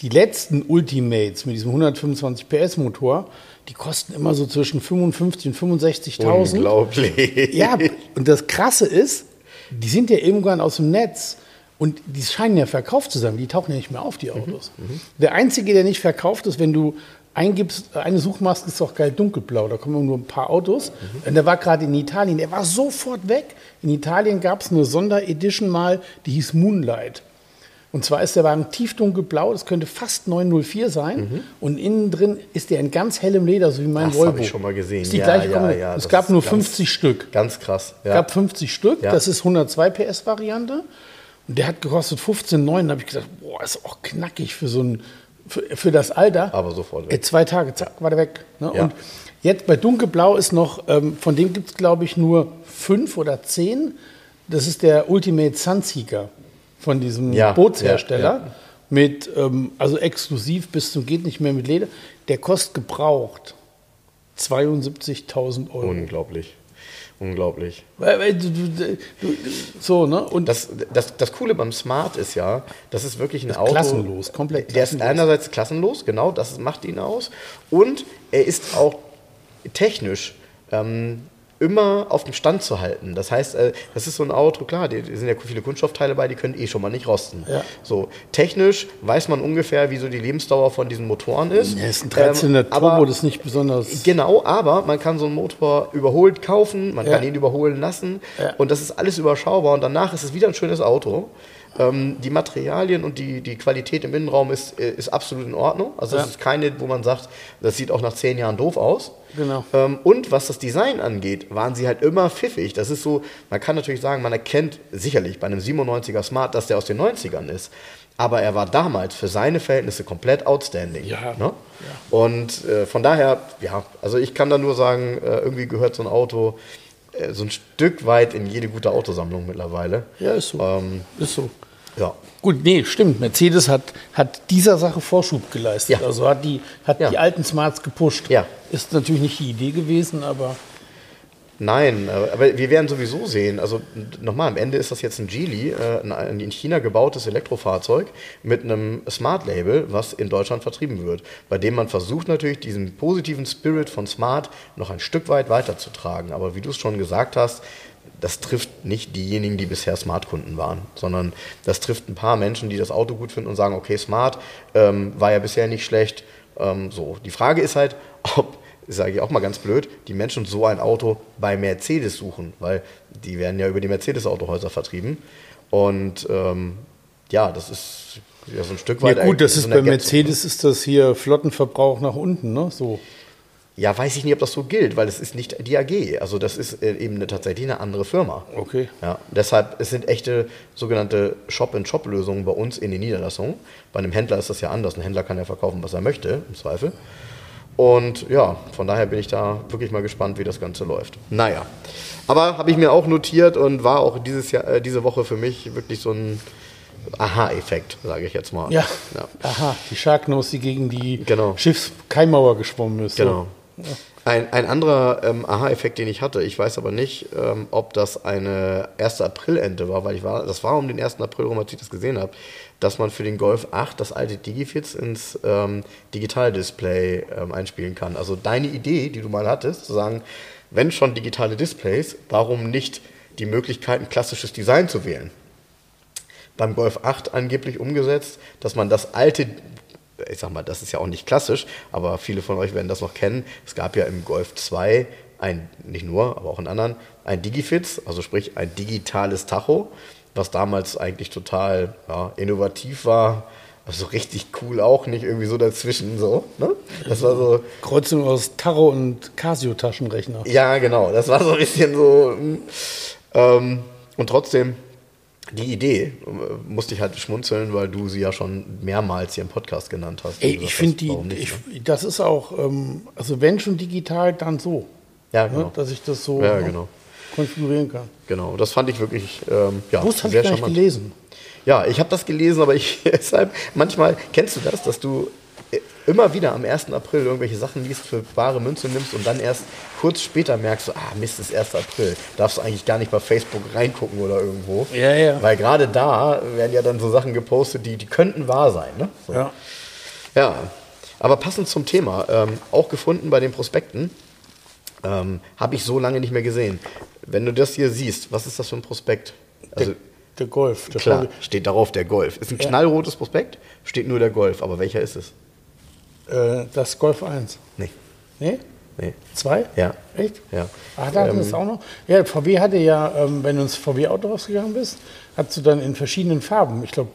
die letzten Ultimates mit diesem 125 PS Motor, die kosten immer so zwischen 55 und 65.000. Unglaublich. Ja, und das Krasse ist, die sind ja irgendwann aus dem Netz und die scheinen ja verkauft zu sein. Die tauchen ja nicht mehr auf, die Autos. Der einzige, der nicht verkauft ist, wenn du eingibst, eine Suchmaske ist doch geil dunkelblau, da kommen nur ein paar Autos. Und der war gerade in Italien, der war sofort weg. In Italien gab es eine Sonderedition mal, die hieß Moonlight. Und zwar ist der Wagen tiefdunkelblau, das könnte fast 904 sein. Und innen drin ist der in ganz hellem Leder, so wie mein Das Volvo. habe ich schon mal gesehen. Ist die Ja, gleiche ja, ja, es das gab nur ganz- 50 Stück. Ganz krass. Es gab 50 Stück, das ist 102 PS Variante. Und der hat gekostet 15,9. Da habe ich gedacht, boah, ist auch knackig für so ein, für, für das Alter. Aber sofort weg. Äh, zwei Tage, zack, war der weg. Ne? Ja. Und jetzt bei Dunkelblau ist noch, ähm, von dem gibt es glaube ich nur fünf oder zehn. Das ist der Ultimate Sunseeker von diesem Ja, Bootshersteller. ja, ja. mit, ähm, also exklusiv bis zum geht nicht mehr mit Leder. Der kostet gebraucht 72.000 Euro. Unglaublich. Unglaublich. So, ne? Und Das, das, das Coole beim Smart ist ja, das ist wirklich ein Auto. klassenlos, komplett Der ist klassenlos. einerseits klassenlos, genau, das macht ihn aus. Und er ist auch technisch ähm, immer auf dem Stand zu halten. Das heißt, äh, das ist so ein Auto, klar, da sind ja viele Kunststoffteile bei, die können eh schon mal nicht rosten. Ja. So, technisch weiß man ungefähr, wie so die Lebensdauer von diesen Motoren ist. Ja, ist ein 13er Ähm, Turbo, aber- das ist nicht besonders. Genau, aber man kann so einen Motor überholt kaufen, man Ja. kann ihn überholen lassen Ja. und das ist alles überschaubar und danach ist es wieder ein schönes Auto. Ähm, die Materialien und die, die Qualität im Innenraum ist, äh, ist absolut in Ordnung. Also es Ja. ist keine, wo man sagt, das sieht auch nach zehn Jahren doof aus. Genau. Ähm, und was das Design angeht, waren sie halt immer pfiffig. Das ist so, man kann natürlich sagen, man erkennt sicherlich bei einem 97er Smart, dass der aus den 90ern ist. Aber er war damals für seine Verhältnisse komplett outstanding. Ja. Ne? Und äh, von daher, ja, also ich kann da nur sagen, äh, irgendwie gehört so ein Auto äh, so ein Stück weit in jede gute Autosammlung mittlerweile. Ja, ist so. Ähm, ist so. Ja. Gut, nee, stimmt. Mercedes hat, hat dieser Sache Vorschub geleistet. Ja. Also hat die, hat Ja. die alten Smarts gepusht. Ja. Ist natürlich nicht die Idee gewesen, aber Nein, aber wir werden sowieso sehen, also nochmal, am Ende ist das jetzt ein Geely, äh, ein- ein in China gebautes Elektrofahrzeug mit einem Smart-Label, was in Deutschland vertrieben wird, bei dem man versucht natürlich diesen positiven Spirit von Smart noch ein Stück weit weiterzutragen. Aber wie du es schon gesagt hast, das trifft nicht diejenigen, die bisher Smart-Kunden waren, sondern das trifft ein paar Menschen, die das Auto gut finden und sagen, okay, Smart ähm, war ja bisher nicht schlecht. Ähm, so, die Frage ist halt, ob sage ich auch mal ganz blöd, die Menschen so ein Auto bei Mercedes suchen, weil die werden ja über die Mercedes-Autohäuser vertrieben. Und ähm, ja, das ist ja so ein Stück weit. ja gut, das so ist eine bei Ergänzung, Mercedes ist das hier Flottenverbrauch nach unten, ne? So. Ja, weiß ich nicht, ob das so gilt, weil es ist nicht die AG. Also das ist äh, eben eine, tatsächlich eine andere Firma. Okay. Ja, deshalb, es sind echte sogenannte Shop-in-Shop-Lösungen bei uns in den Niederlassungen. Bei einem Händler ist das ja anders. Ein Händler kann ja verkaufen, was er möchte, im Zweifel. Und ja, von daher bin ich da wirklich mal gespannt, wie das Ganze läuft. Naja, aber habe ich mir auch notiert und war auch dieses Jahr, äh, diese Woche für mich wirklich so ein Aha-Effekt, sage ich jetzt mal. Ja. ja. Aha, die Sharknose, die gegen die Genau. Schiffskaimauer geschwommen ist. Genau. Ein, ein anderer ähm, Aha-Effekt, den ich hatte, ich weiß aber nicht, ähm, ob das eine 1. April-Ente war, weil ich war, das war um den 1. April rum, als ich das gesehen habe, dass man für den Golf 8 das alte Digifits ins ähm, Digitaldisplay ähm, einspielen kann. Also deine Idee, die du mal hattest, zu sagen, wenn schon digitale Displays, warum nicht die Möglichkeit, ein klassisches Design zu wählen? beim Golf 8 angeblich umgesetzt, dass man das alte, ich sag mal, das ist ja auch nicht klassisch, aber viele von euch werden das noch kennen. Es gab ja im Golf 2 ein, nicht nur, aber auch in anderen, ein Digifix, also sprich ein digitales Tacho, was damals eigentlich total ja, innovativ war. Also richtig cool auch, nicht irgendwie so dazwischen so. Ne? Das war so, Kreuzung aus Tarot und Casio-Taschenrechner. ja, genau. Das war so ein bisschen so. mm, Ähm, und trotzdem, die Idee äh, musste ich halt schmunzeln, weil du sie ja schon mehrmals hier im Podcast genannt hast. Ey, ich finde hast, die, ich, ne? das ist auch, ähm, also wenn schon digital, dann so. Ja, Ne? genau. Dass ich das so Ja, ne, genau. konfigurieren kann. Genau, das fand ich wirklich ähm, ja, ich gar nicht charmant. gelesen. Ja, ich habe das gelesen, aber ich deshalb, manchmal, kennst du das, dass du immer wieder am 1. April irgendwelche Sachen liest, für bare Münze nimmst und dann erst kurz später merkst, so, ah Mist, ist 1. April. Darfst du eigentlich gar nicht bei Facebook reingucken oder irgendwo. Ja, ja. Weil gerade da werden ja dann so Sachen gepostet, die, die könnten wahr sein. Ne? So. Ja. Ja, aber passend zum Thema, ähm, auch gefunden bei den Prospekten, ähm, habe ich so lange nicht mehr gesehen. Wenn du das hier siehst, was ist das für ein Prospekt? Also Der, der Golf. Der klar, steht darauf der Golf. Ist ein knallrotes Prospekt, steht nur der Golf. Aber welcher ist es? Äh, das Golf 1. Nee, Nee? nee. Zwei? Ja. Echt? Ja. Ach, da Ähm, ist auch noch. Ja, VW hatte ja, ähm, wenn du ins VW-Auto rausgegangen bist, hast du dann in verschiedenen Farben. Ich glaube,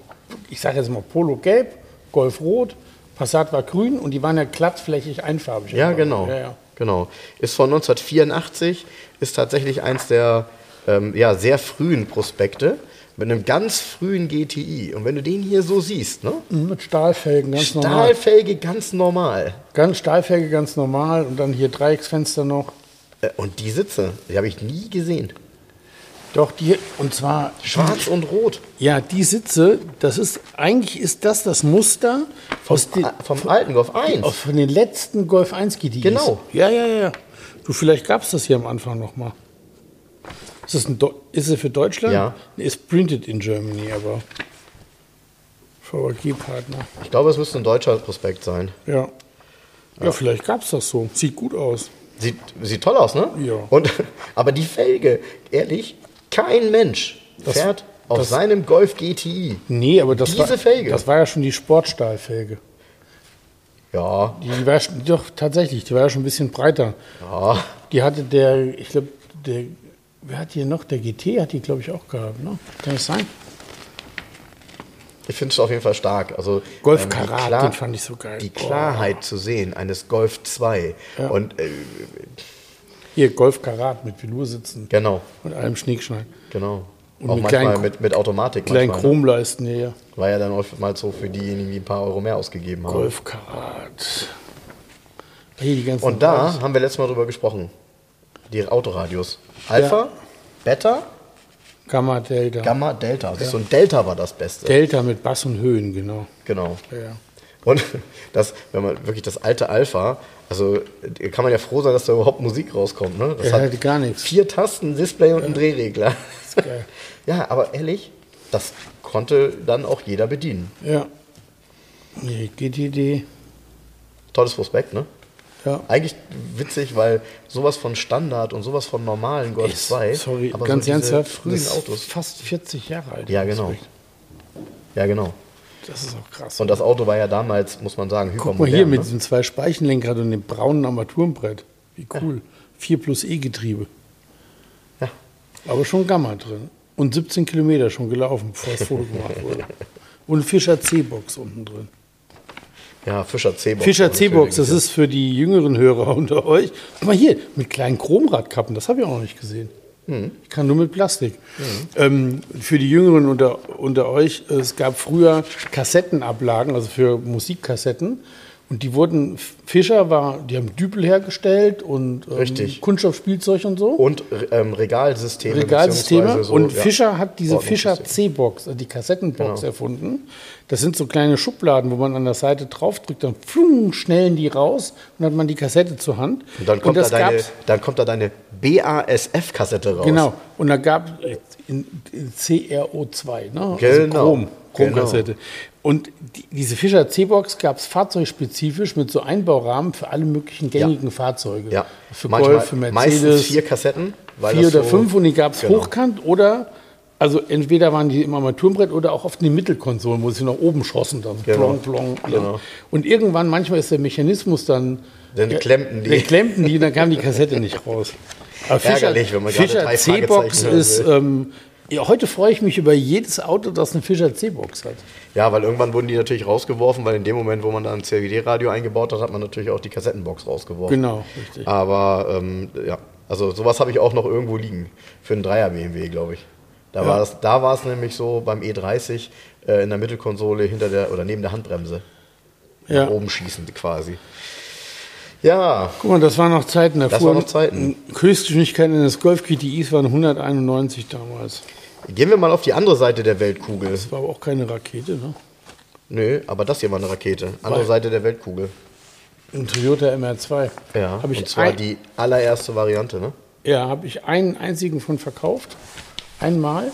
ich sage jetzt mal Polo gelb, Golf rot, Passat war grün und die waren ja glattflächig einfarbig. Ja, genau. Ja, ja. genau. Ist von 1984, ist tatsächlich eins der ähm, ja, sehr frühen Prospekte mit einem ganz frühen GTI. Und wenn du den hier so siehst, ne? Mhm, Mit Stahlfelgen, ganz normal. Stahlfelge ganz normal. Ganz Stahlfelge, ganz normal und dann hier Dreiecksfenster noch. Äh, Und die Sitze, die habe ich nie gesehen. Doch, die, und zwar, Schwarz und Rot. ja, die Sitze, das ist, eigentlich ist das das Muster aus den, Vom alten Golf 1. aus von den letzten Golf 1 GTIs. Genau. Ja, ja, ja. Du, vielleicht gab es das hier am Anfang noch mal. Ist es, ein ist es für Deutschland? Ja. Ist printed in Germany, aber VAG-Partner. Ich glaube, es müsste ein deutscher Prospekt sein. Ja. Ja, vielleicht gab es das so. Sieht gut aus. Sieht, sieht toll aus, ne? Ja. Und, aber die Felge, ehrlich, kein Mensch Das- fährt auf das- seinem Golf GTI. Nee, aber das, Diese war, Felge. das war ja schon die Sportstahlfelge. Ja, Die war schon, doch tatsächlich, die war ja schon ein bisschen breiter. ja. Die hatte der, ich glaube, der, wer hat hier noch? Der GT hat die, glaube ich, auch gehabt, ne? Kann das sein? Ich finde es auf jeden Fall stark. Also, Golf ähm, die Karat, Klar- den fand ich so geil. Die. Klarheit zu sehen eines Golf 2. Ja. Und äh, Hier, Golf Karat mit Veloursitzen genau, und allem Schnickschnack. genau. Und auch mit manchmal kleinen- mit, mit Automatik. Kleinen manchmal, ne? Chromleisten hier. War ja dann oftmals so für diejenigen, die ein paar Euro mehr ausgegeben haben. Golf Karat. Hier die ganzen Und da Golfs. haben wir letztes Mal drüber gesprochen. Die Autoradios. Alpha, Ja. Beta, Gamma Delta. Gamma, Delta. Also So ein Delta war das Beste. Delta mit Bass und Höhen, genau. genau. Ja. Und das, wenn man wirklich das alte Alpha, also äh, kann man ja froh sein, dass da überhaupt Musik rauskommt. Ne? Das Er hatte gar nichts. vier Tasten, Display und einen Drehregler. ja, aber ehrlich, das konnte dann auch jeder bedienen. Ja. Hier, GTD. Tolles Prospekt, ne? Ja. Eigentlich witzig, weil sowas von Standard und sowas von normalen Golf Ist- 2, Sorry, aber ganz so ernsthaft. frühen Autos. Fast 40 Jahre alt. Ja, genau. Ja, genau. Das ist auch krass. Und das Auto war ja damals, muss man sagen, Guck mal hypermodern. hier mit ne? diesem zwei Speichenlenkrad und dem braunen Armaturenbrett. Wie cool. 4 plus E-Getriebe. Ja. Aber schon Gamma drin. Und 17 Kilometer schon gelaufen, bevor das Foto gemacht wurde. Und Fischer C-Box unten drin. Ja, Fischer C-Box. Fischer C-Box, das ist für die jüngeren Hörer unter euch. Guck mal hier, mit kleinen Chromradkappen, das habe ich auch noch nicht gesehen. Mhm. Ich kann nur mit Plastik. Ähm, für die Jüngeren unter, unter euch, es gab früher Kassettenablagen, also für Musikkassetten. Und die wurden, Fischer war, die haben Dübel hergestellt und ähm. Kunststoffspielzeug und so. Und ähm, Regalsysteme. Regalsysteme. so, und ja, Fischer hat diese Fischer. C-Box, also die Kassettenbox Genau. erfunden. Das sind so kleine Schubladen, wo man an der Seite draufdrückt, dann flung, schnellen die raus und dann hat man die Kassette zur Hand. Und dann kommt, da das deine, dann kommt da deine BASF-Kassette raus. Genau. Und da gab in CRO2, ne? Genau. Also Chrom, Chromkassette. Und die, diese Fischer C-Box gab es fahrzeugspezifisch mit so Einbaurahmen für alle möglichen gängigen Fahrzeuge. Ja. Für Manchmal, Golf, für Meistens Mercedes. vier Kassetten. Weil vier oder so, fünf und die gab es Genau. hochkant oder, also entweder waren die im Armaturenbrett oder auch auf den Mittelkonsolen, wo sie nach oben schossen dann. Genau. Plong, plong, plong. Genau. Und irgendwann, manchmal ist der Mechanismus dann. Dann klemmten die. Dann klemmten die, dann kam die Kassette nicht raus. Aber Fischer, Ärgerlich, wenn man Fischer C-Box ist. will. Ähm, ja, heute freue ich mich über jedes Auto, das eine Fischer C-Box hat. Ja, weil irgendwann wurden die natürlich rausgeworfen, weil in dem Moment, wo man da ein CWD-Radio eingebaut hat, hat man natürlich auch die Kassettenbox rausgeworfen. Genau, richtig. Aber ähm, ja, also sowas habe ich auch noch irgendwo liegen. Für einen Dreier BMW, glaube ich. Da, war es, da war es nämlich so beim E30 äh, in der Mittelkonsole hinter der oder neben der Handbremse. Ja. Nach oben schießend quasi. Ja, Guck mal, das waren noch Zeiten. Da Das waren noch Zeiten. Höchstgeschwindigkeiten eines Golf GTIs waren 191 damals. Gehen wir mal auf die andere Seite der Weltkugel. Das war aber auch keine Rakete, ne? Nö, aber das hier war eine Rakete. Andere Weil- Seite der Weltkugel. Ein Toyota MR2. Ja, Habe ich, und zwar die allererste Variante, ne? ja, hab ich einen einzigen von verkauft. Einmal.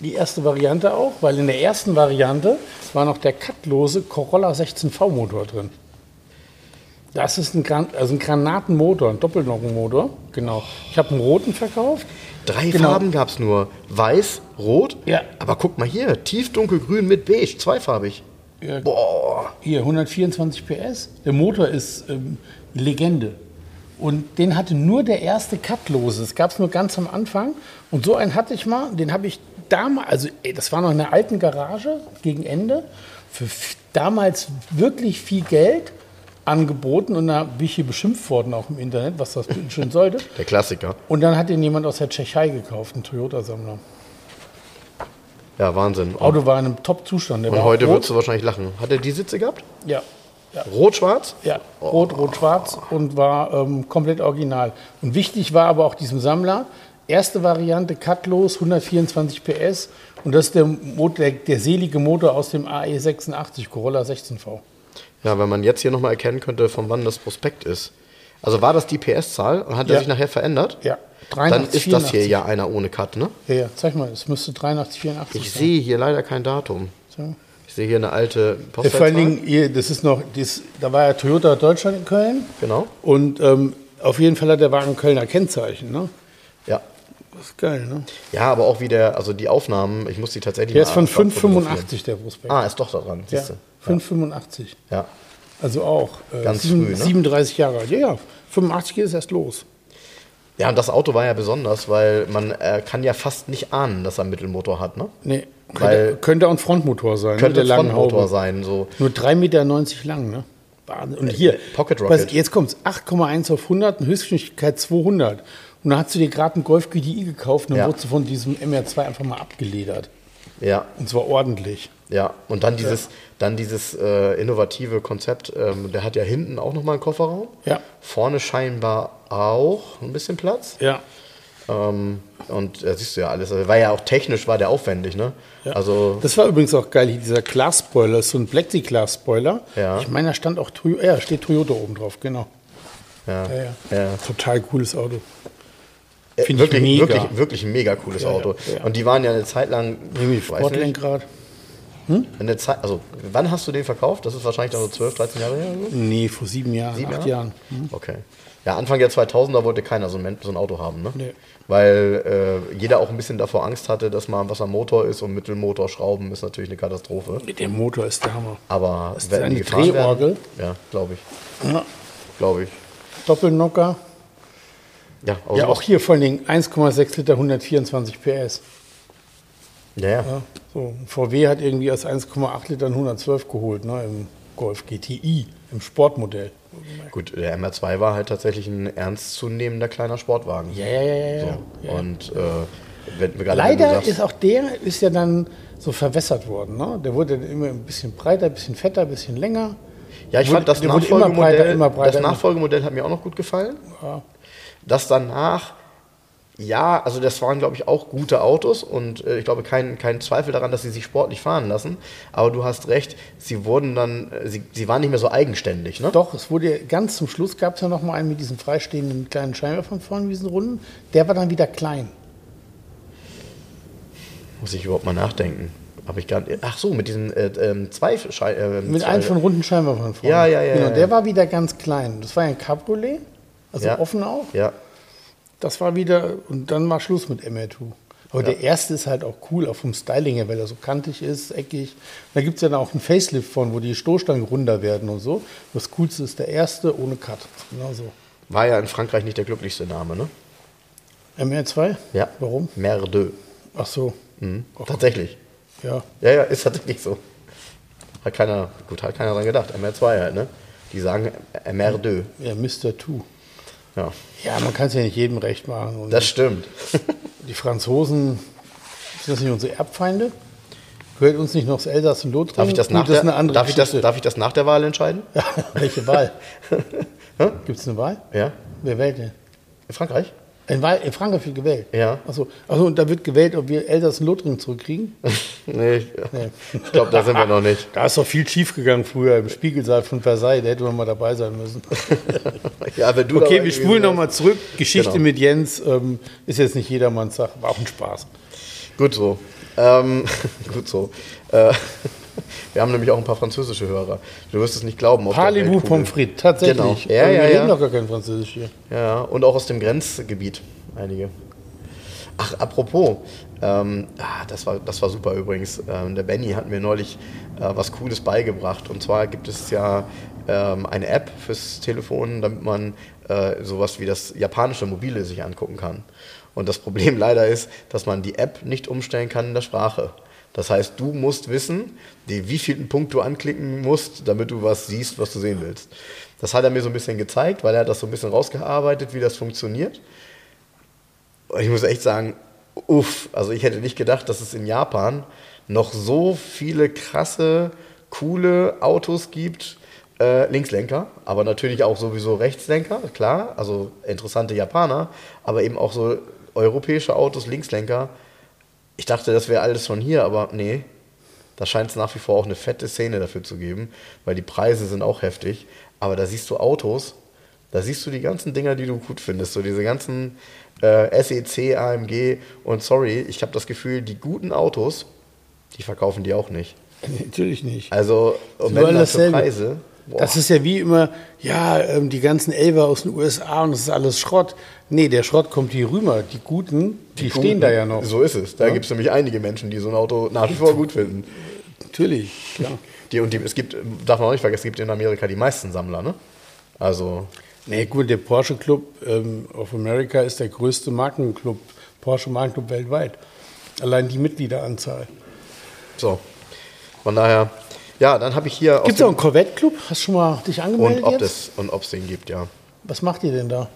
Die erste Variante auch, weil in der ersten Variante war noch der cuttlose Corolla 16V-Motor drin. Das ist ein, Gran also ein Granatenmotor, ein Doppelnockenmotor. Genau. Ich habe einen roten verkauft. Drei Genau. Farben gab es nur. Weiß, rot. Ja. Aber guck mal hier, tiefdunkelgrün mit beige, zweifarbig. Ja, Boah. Hier 124 PS. Der Motor ist ähm, Legende. Und den hatte nur der erste Cutlose. Das gab es nur ganz am Anfang. Und so einen hatte ich mal. Den habe ich damals, also ey, das war noch in der alten Garage gegen Ende, für damals wirklich viel Geld angeboten. Und da bin ich hier beschimpft worden auch im Internet, was das schön sollte. Der Klassiker. Und dann hat den jemand aus der Tschechei gekauft, ein Toyota-Sammler. Ja, Wahnsinn. Und, Auto war in einem Top-Zustand. Und heute rot. würdest du wahrscheinlich lachen. Hat er die Sitze gehabt? Ja. ja. Rot-schwarz? Ja, rot, rot, schwarz und war ähm, komplett original. Und wichtig war aber auch diesem Sammler, erste Variante, cutlos, 124 PS. Und das ist der, Motor, der, der selige Motor aus dem AE86 Corolla 16V. Ja, wenn man jetzt hier nochmal erkennen könnte, von wann das Prospekt ist. Also war das die PS-Zahl und hat Ja. er sich nachher verändert? Ja, Dann 83, ist das hier 84. ja einer ohne Cut, ne? Ja, ja, zeig mal, es müsste 83, 84 Ich sehe hier leider kein Datum. So. Ich sehe hier eine alte Ja, vor allen Postleitzahl. Dingen, ihr, das ist noch, das, da war ja Toyota Deutschland in Köln. Genau. Und ähm, auf jeden Fall hat der Wagen Kölner Kennzeichen. Ne? Ja. Das ist geil, ne? Ja, aber auch wieder, also die Aufnahmen, ich muss die tatsächlich Der ist von mal abfotografieren. 585, der Prospekt. Ah, ist doch da dran, ja, siehst du. 585. Ja. Also auch. Äh, Ganz sieben- früh, ne? 37 Jahre alt. Ja, ja. 85 geht es erst los. Ja, und das Auto war ja besonders, weil man äh, kann ja fast nicht ahnen, dass er einen Mittelmotor hat, ne? Nee, könnte, könnte auch ein Frontmotor sein. Könnte mit der langen Frontmotor sein, so. Nur 3,90 Meter lang, ne? Wahnsinn. Und hier, Pocket was- Rocket. jetzt kommt's, 8,1 auf 100, eine Höchstgeschwindigkeit 200. Und dann hast du dir gerade einen Golf GTI gekauft und dann Ja. wurdest du von diesem MR2 einfach mal abgeledert. Ja, Und zwar ordentlich. ja. Und dann dieses, dann dieses äh, innovative Konzept, ähm, der hat ja hinten auch nochmal einen Kofferraum. Ja. Vorne scheinbar auch ein bisschen Platz. Ja. Ähm, und da siehst du ja alles. Also, war ja auch technisch, war der aufwendig, ne? Also, Das war übrigens auch geil, dieser Glas-Spoiler, so ein Plexiglas-Spoiler. Ja. Ich meine, da stand auch Toyota, ja, steht Toyota oben drauf, genau. ja. Ja, ja. ja. Total cooles Auto. Äh, Finde ich wirklich, mega. wirklich, wirklich ein mega cooles Ja, ja, Auto. ja. Und die waren ja eine Zeit lang. Irgendwie Sportlenkrad. eine Zeit, also, wann hast du den verkauft? Das ist wahrscheinlich dann so 12, 13 Jahre her. Oder so? Nee, vor sieben Jahren, Sieben acht Jahre? Jahren. Okay. Ja, Anfang der 2000er wollte keiner so ein, so ein Auto haben, ne? Nee. Weil äh, jeder auch ein bisschen davor Angst hatte, dass mal was am Motor ist und Mittelmotorschrauben ist natürlich eine Katastrophe. Der Motor ist der Hammer. Aber Ist wenn das eine Drehorgel? Werden, ja, glaube ich. Ja. Glaube ich. Doppelnocker. Ja, aber Ja, auch hier vor allen Dingen 1,6 Liter, 124 PS. Ja, ja. Ja, so. VW hat irgendwie aus 1,8 Litern 112 geholt, ne, im Golf GTI, im Sportmodell. Gut, der MR2 war halt tatsächlich ein ernstzunehmender kleiner Sportwagen. Ja, ja, ja, ja. So. ja. Und äh, wenn, gerade Leider sagst, ist auch der ist ja dann so verwässert worden. Ne? Der wurde dann immer ein bisschen breiter, ein bisschen fetter, ein bisschen länger. Ja, ich Wurde- fand das wurde immer Nachfolgemodell, breiter, immer breiter, das Nachfolgemodell hat mir auch noch gut gefallen. Ja. Das danach, ja, also das waren, glaube ich, auch gute Autos und äh, ich glaube, kein, kein Zweifel daran, dass sie sich sportlich fahren lassen. Aber du hast recht, sie wurden dann, äh, sie, sie waren nicht mehr so eigenständig, ne? Doch, es wurde ganz zum Schluss gab es ja noch mal einen mit diesen freistehenden kleinen Scheinwerfern vorne, diesen runden. Der war dann wieder klein. Muss ich überhaupt mal nachdenken. Hab ich gar nicht, ach so, mit diesen äh, ähm, zwei Schei äh, Mit zwei, einem von runden Scheinwerfern vorne. Ja, ja, ja, Genau, ja, der ja. war wieder ganz klein. Das war ja ein Cabriolet, also Ja. offen auch. Ja, Das war wieder, und dann war Schluss mit MR2. Aber der erste ist halt auch cool, auch vom Styling her, weil er so kantig ist, eckig. Da gibt es ja dann auch einen Facelift von, wo die Stoßstangen runder werden und so. Das Coolste ist der erste ohne Cut. Genau so. war ja in Frankreich nicht der glücklichste Name, ne? MR2? Ja. Warum? Merde. Ach so. Mhm. Ach, Tatsächlich. Ja. Ja, ja, ist tatsächlich so. Hat keiner, gut, hat keiner dran gedacht. MR2 halt, ne? Die sagen MR2. Ja, Mr. Two. Ja, Ja, man kann es ja nicht jedem recht machen. Und das stimmt. die Franzosen, sind das nicht unsere Erbfeinde? Gehört uns nicht noch das Elsass und Lothringen? Darf ich das, Gut, nach, das der, darf, ich das, darf ich das nach der Wahl entscheiden? Ja, welche Wahl? Gibt es eine Wahl? Ja. Wer wählt denn? In Frankreich? In, in Frankreich wird gewählt. Ja. Achso, Achso, und da wird gewählt, ob wir Elsass und Lothringen zurückkriegen? nee, ich, Nee. ich glaube, da sind wir noch nicht. Da ist doch viel schief gegangen früher im Spiegelsaal von Versailles. Da hätte man mal dabei sein müssen. Ja, wenn du Okay, wir spulen nochmal zurück. Geschichte Genau. mit Jens ähm, ist jetzt nicht jedermanns Sache, war auch ein Spaß. Gut so. Ähm, gut so. Äh, wir haben nämlich auch ein paar französische Hörer. Du wirst es nicht glauben. Weltkugel. Pommes frites, tatsächlich. Genau. Ja, Aber ja, wir ja. reden doch gar kein Französisch hier. Ja, und auch aus dem Grenzgebiet einige. Ach, apropos, ähm, ah, das, war, das war super übrigens. Ähm, der Benny hat mir neulich äh, was Cooles beigebracht. Und zwar gibt es ja ähm, eine App fürs Telefon, damit man äh, sowas wie das japanische Mobile sich angucken kann. Und das Problem leider ist, dass man die App nicht umstellen kann in der Sprache. Das heißt, du musst wissen, wie vielen Punkt du anklicken musst, damit du was siehst, was du sehen willst. Das hat er mir so ein bisschen gezeigt, weil er hat das so ein bisschen rausgearbeitet, wie das funktioniert. Und ich muss echt sagen, uff, also ich hätte nicht gedacht, dass es in Japan noch so viele krasse, coole Autos gibt. Äh, Linkslenker, aber natürlich auch sowieso Rechtslenker, klar, also interessante Japaner, aber eben auch so europäische Autos, Linkslenker. Ich dachte, das wäre alles von hier, aber nee. Da scheint es nach wie vor auch eine fette Szene dafür zu geben, weil die Preise sind auch heftig. Aber da siehst du Autos, da siehst du die ganzen Dinger, die du gut findest. So diese ganzen äh, SEC, AMG und sorry, ich habe das Gefühl, die guten Autos, die verkaufen die auch nicht. Natürlich nicht. Also, und wenn dann für Preise. Boah. Das ist ja wie immer, ja, ähm, die ganzen Elber aus den USA und das ist alles Schrott. Nee, der Schrott kommt hier rüber. Die Guten, die, die stehen Guten, da ja noch. So ist es. Da ja. gibt es nämlich einige Menschen, die so ein Auto nach wie vor gut finden. Natürlich, klar. Die, und die, es gibt, darf man auch nicht vergessen, es gibt in Amerika die meisten Sammler, ne? Also. Nee, gut, der Porsche Club ähm, of America ist der größte Markenclub, Porsche Markenclub weltweit. Allein die Mitgliederanzahl. So. Von daher, ja, dann habe ich hier. Gibt es auch einen Corvette-Club? Hast du schon mal dich angemeldet? Und ob, das, und ob es den gibt, ja. Was macht ihr denn da?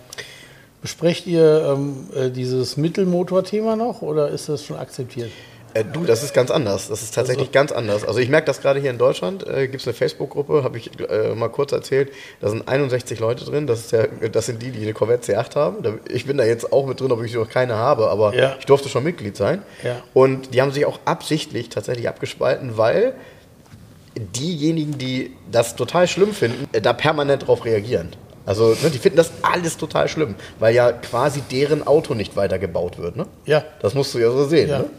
Besprecht ihr ähm, äh, dieses Mittelmotor-Thema noch oder ist das schon akzeptiert? Äh, du, das ist ganz anders. Das ist tatsächlich also. ganz anders. Also ich merke das gerade hier in Deutschland. Äh, Gibt es eine Facebook-Gruppe, habe ich äh, mal kurz erzählt. Da sind 61 Leute drin. Das, ist der, das sind die, die eine Corvette C8 haben. Ich bin da jetzt auch mit drin, ob ich noch keine habe, aber ja. ich durfte schon Mitglied sein. Ja. Und die haben sich auch absichtlich tatsächlich abgespalten, weil diejenigen, die das total schlimm finden, äh, da permanent drauf reagieren. Also ne, die finden das alles total schlimm, weil ja quasi deren Auto nicht weitergebaut wird. Ne? Ja. Das musst du ja so sehen. Ja, ne?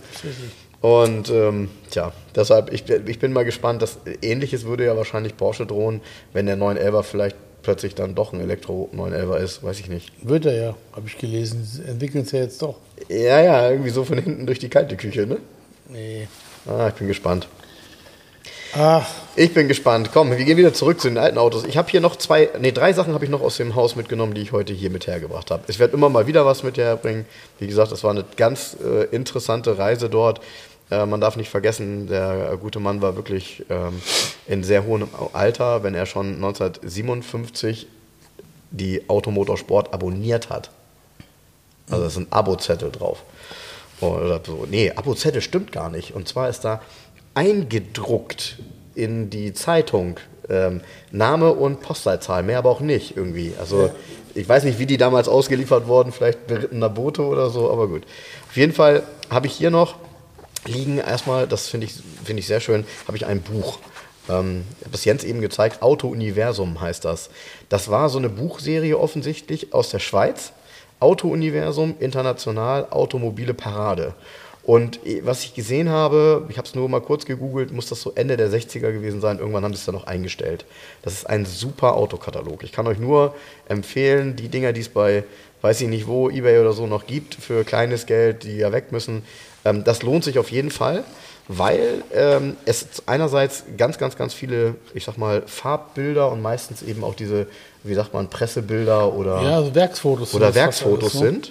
Und ähm, tja, deshalb, ich, ich bin mal gespannt, dass ähnliches würde ja wahrscheinlich Porsche drohen, wenn der 911er vielleicht plötzlich dann doch ein Elektro 911er ist, weiß ich nicht. Wird er ja, habe ich gelesen. Entwickeln es ja jetzt doch. Ja, ja, irgendwie so von hinten durch die kalte Küche, ne? Nee. Ah, ich bin gespannt. Ach. Ich bin gespannt. Komm, wir gehen wieder zurück zu den alten Autos. Ich habe hier noch zwei, nee, drei Sachen habe ich noch aus dem Haus mitgenommen, die ich heute hier mit hergebracht habe. Ich werde immer mal wieder was mit herbringen. Wie gesagt, das war eine ganz äh, interessante Reise dort. Äh, man darf nicht vergessen, der gute Mann war wirklich ähm, in sehr hohem Alter, wenn er schon 1957 die Automotorsport abonniert hat. Also da ist ein Abo-Zettel drauf. Oder so. Nee, Abo-Zettel stimmt gar nicht. Und zwar ist da eingedruckt in die Zeitung. Ähm, Name und Postleitzahl, mehr aber auch nicht irgendwie. Also ich weiß nicht, wie die damals ausgeliefert wurden, vielleicht berittener Bote oder so, aber gut. Auf jeden Fall habe ich hier noch liegen erstmal, das finde ich, find ich sehr schön, habe ich ein Buch. Ähm, bis Jens eben gezeigt, Auto Universum heißt das. Das war so eine Buchserie offensichtlich aus der Schweiz. Auto Universum, international, automobile Parade. Und was ich gesehen habe, ich habe es nur mal kurz gegoogelt, muss das so Ende der 60er gewesen sein. Irgendwann haben sie es dann noch eingestellt. Das ist ein super Autokatalog. Ich kann euch nur empfehlen, die Dinger, die es bei, weiß ich nicht wo, eBay oder so noch gibt, für kleines Geld, die ja weg müssen, ähm, das lohnt sich auf jeden Fall, weil ähm, es einerseits ganz, ganz, ganz viele, ich sag mal, Farbbilder und meistens eben auch diese, wie sagt man, Pressebilder oder, ja, also Werksfotos, oder Werksfotos alles, ne?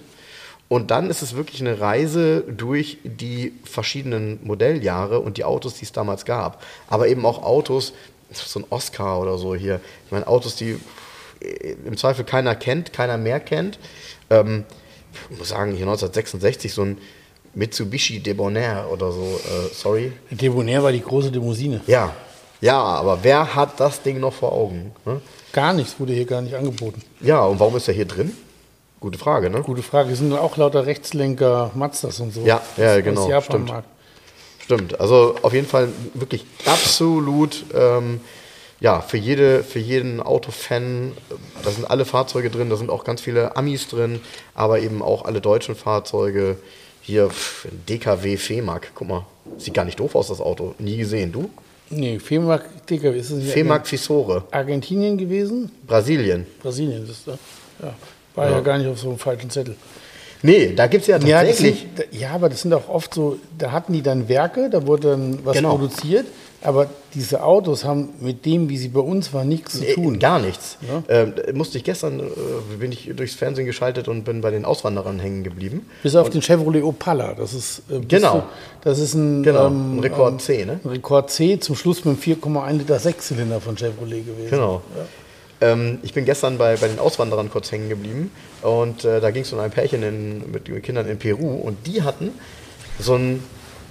Und dann ist es wirklich eine Reise durch die verschiedenen Modelljahre und die Autos, die es damals gab. Aber eben auch Autos, so ein Oscar oder so hier. Ich meine, Autos, die im Zweifel keiner kennt, keiner mehr kennt. Ähm, ich muss sagen, hier 1966 so ein Mitsubishi Debonair oder so, äh, sorry. Debonair war die große Limousine. Ja, ja, aber wer hat das Ding noch vor Augen? Ne? Gar nichts wurde hier gar nicht angeboten. Ja, und warum ist er hier drin? Gute Frage, ne? Gute Frage. Es sind auch lauter Rechtslenker Mazdas und so. Ja, ja, genau. Stimmt. Stimmt. Also auf jeden Fall wirklich absolut, ähm, ja, für, jede, für jeden Autofan, da sind alle Fahrzeuge drin, da sind auch ganz viele Amis drin, aber eben auch alle deutschen Fahrzeuge. Hier, pff, DKW Fehmark, guck mal, sieht gar nicht doof aus, das Auto. Nie gesehen, du? Nee, Fehmark DKW ist es Fehmark Fisore. Argentinien gewesen? Brasilien. Brasilien ist das, ja. War ja. ja gar nicht auf so einem falschen Zettel. Nee, da gibt es ja tatsächlich. Ja, sind, ja, aber das sind auch oft so, da hatten die dann Werke, da wurde dann was genau. produziert, aber diese Autos haben mit dem, wie sie bei uns waren, nichts zu tun. gar nichts. Ja? Ähm, musste ich gestern, äh, bin ich durchs Fernsehen geschaltet und bin bei den Auswanderern hängen geblieben. Bis auf und den Chevrolet Opala, das ist, äh, genau. Du, das ist ein, genau. Ähm, ein Rekord C, ne? Ein Rekord C, zum Schluss mit einem 4,1 Liter Sechszylinder von Chevrolet gewesen. Genau. Ja. Ähm, ich bin gestern bei, bei den Auswanderern kurz hängen geblieben und äh, da ging es um ein Pärchen in, mit Kindern in Peru und die hatten so ein,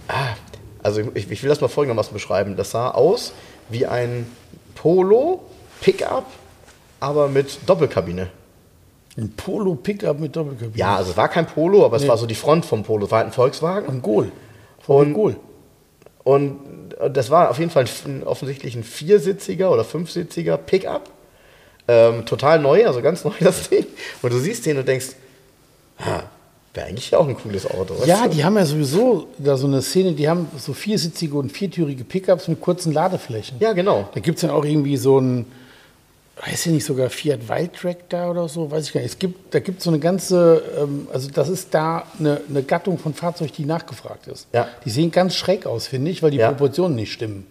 ah, also ich, ich will das mal folgendermaßen beschreiben. Das sah aus wie ein Polo Pickup, aber mit Doppelkabine. Ein Polo-Pickup mit Doppelkabine. Ja, also es war kein Polo, aber es war so die Front vom Polo. Es war halt ein Volkswagen. Ein Gol. Und- Gol. Und das war auf jeden Fall ein, offensichtlich ein viersitziger oder fünfsitziger Pickup. Ähm, total neu, also ganz neu das Ding. Und du siehst den und denkst, wäre eigentlich auch ein cooles Auto. Ja, die haben ja sowieso da so eine Szene, die haben so viersitzige und viertürige Pickups mit kurzen Ladeflächen. ja, genau. Da gibt es dann auch irgendwie so ein, weiß ich nicht, sogar Fiat Wildtrack da oder so, weiß ich gar nicht. Es gibt, da gibt es so eine ganze, ähm, also das ist da eine, eine Gattung von Fahrzeug, die nachgefragt ist. Ja. Die sehen ganz schräg aus, finde ich, weil die Ja. Proportionen nicht stimmen.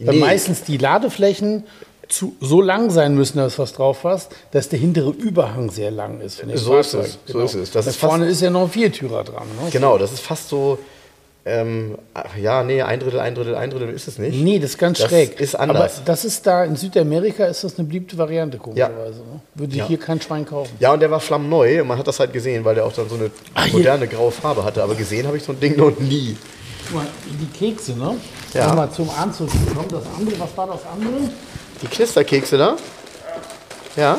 Weil Nee. meistens die Ladeflächen zu, so lang sein müssen, dass was drauf passt, dass der hintere Überhang sehr lang ist. So ist es, so ist es. Das da ist vorne ist ja noch ein Viertürer dran. Ne? Genau, das ist fast so, ähm, ja, nee, ein Drittel, ein Drittel, ein Drittel ist es nicht. Nee, das ist ganz Das schräg. ist anders. Aber das ist da in Südamerika ist das eine beliebte Variante, komischerweise. Ne? Würde Ja. hier kein Schwein kaufen. Ja, und der war flammneu und man hat das halt gesehen, weil der auch dann so eine hier. moderne graue Farbe hatte. Aber gesehen habe ich so ein Ding noch nie. Guck mal, die Kekse, ne? Ja. Nochmal zum Anzug gekommen. Das andere, was war das andere? Die Knisterkekse da? Ja.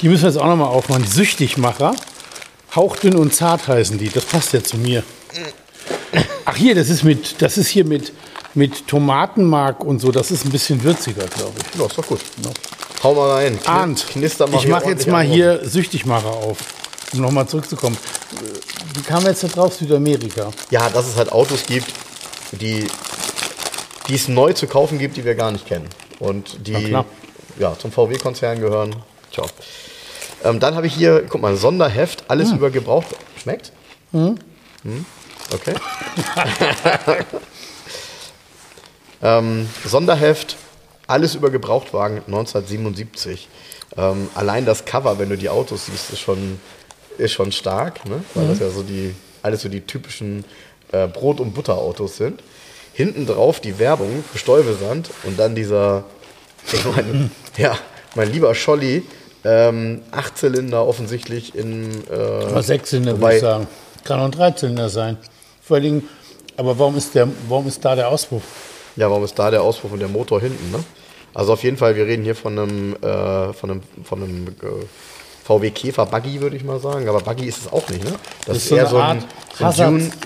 Die müssen wir jetzt auch nochmal aufmachen. Die Süchtigmacher. Hauchdünn und zart heißen die. Das passt ja zu mir. Ach hier, das ist mit, das ist hier mit, mit Tomatenmark und so. Das ist ein bisschen würziger, glaube ich. Ja, ist doch gut. Hau mal rein. Kni- Arndt, Knister mal ich mache jetzt mal hier Süchtigmacher auf, um nochmal zurückzukommen. Wie kam jetzt da drauf? Südamerika. Ja, dass es halt Autos gibt, die, die es neu zu kaufen gibt, die wir gar nicht kennen. Und die ja, zum VW-Konzern gehören. Tja. Ähm, dann habe ich hier, guck mal, Sonderheft, alles Hm. über Gebraucht. Schmeckt? Hm? Okay. ähm, Sonderheft, alles über Gebrauchtwagen 1977. Ähm, allein das Cover, wenn du die Autos siehst, ist schon, ist schon stark, ne? weil das ja so die, alles so die typischen äh, Brot- und Butterautos sind. Hinten drauf die Werbung für Stäubesand und dann dieser, ich meine, ja, mein lieber Scholli, ähm, Achtzylinder offensichtlich in. Äh, Sechszylinder würde ich sagen. Kann auch ein Dreizylinder sein. Vor allen Dingen, aber warum ist, der, warum ist da der Auspuff? Ja, warum ist da der Auspuff und der Motor hinten? Ne? Also auf jeden Fall, wir reden hier von einem, äh, von einem, von einem äh, VW Käfer Buggy, würde ich mal sagen. Aber Buggy ist es auch nicht, ne? Das, ist so eine Art Hazard-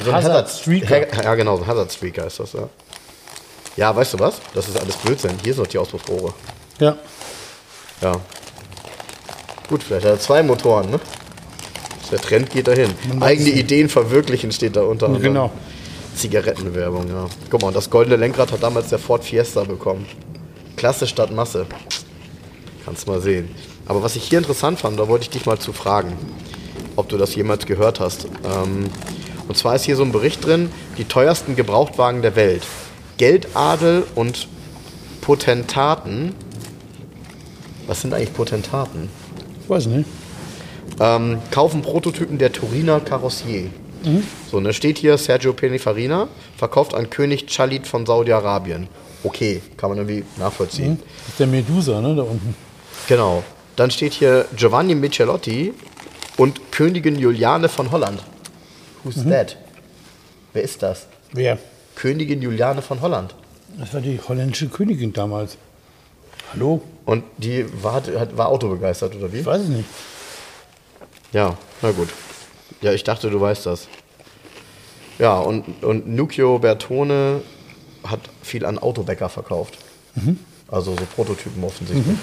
so ein Hazard Streaker. Ja, genau, so ein Hazard Streaker ist das, ja. Ja, weißt du was? Das ist alles Blödsinn. Hier sind noch die Auspuffrohre. Ja. Ja. Gut, vielleicht hat er zwei Motoren, ne? Der Trend geht dahin. Eigene Ideen verwirklichen steht da unter anderem. Genau. Zigarettenwerbung, ja. Guck mal, und das goldene Lenkrad hat damals der Ford Fiesta bekommen. Klasse statt Masse. Kannst mal sehen. Aber was ich hier interessant fand, da wollte ich dich mal zu fragen, ob du das jemals gehört hast. Ähm, und zwar ist hier so ein Bericht drin, die teuersten Gebrauchtwagen der Welt. Geldadel und Potentaten. Was sind eigentlich Potentaten? Ich weiß nicht. ähm, kaufen Prototypen der Turiner Carrossier. So, ne, steht hier Sergio Pininfarina, verkauft an König Chalit von Saudi-Arabien. Okay, kann man irgendwie nachvollziehen. Das ist der Medusa, ne, da unten. Genau. Dann steht hier Giovanni Michelotti und Königin Juliane von Holland. Who's that? Wer ist das? Wer? Königin Juliane von Holland. Das war die holländische Königin damals. Hallo? Und die war, war autobegeistert, oder wie? Ich weiß es nicht. Ja, na gut. Ja, ich dachte, du weißt das. Ja, und, und Nuccio Bertone hat viel an Autobäcker verkauft. Also so Prototypen offensichtlich.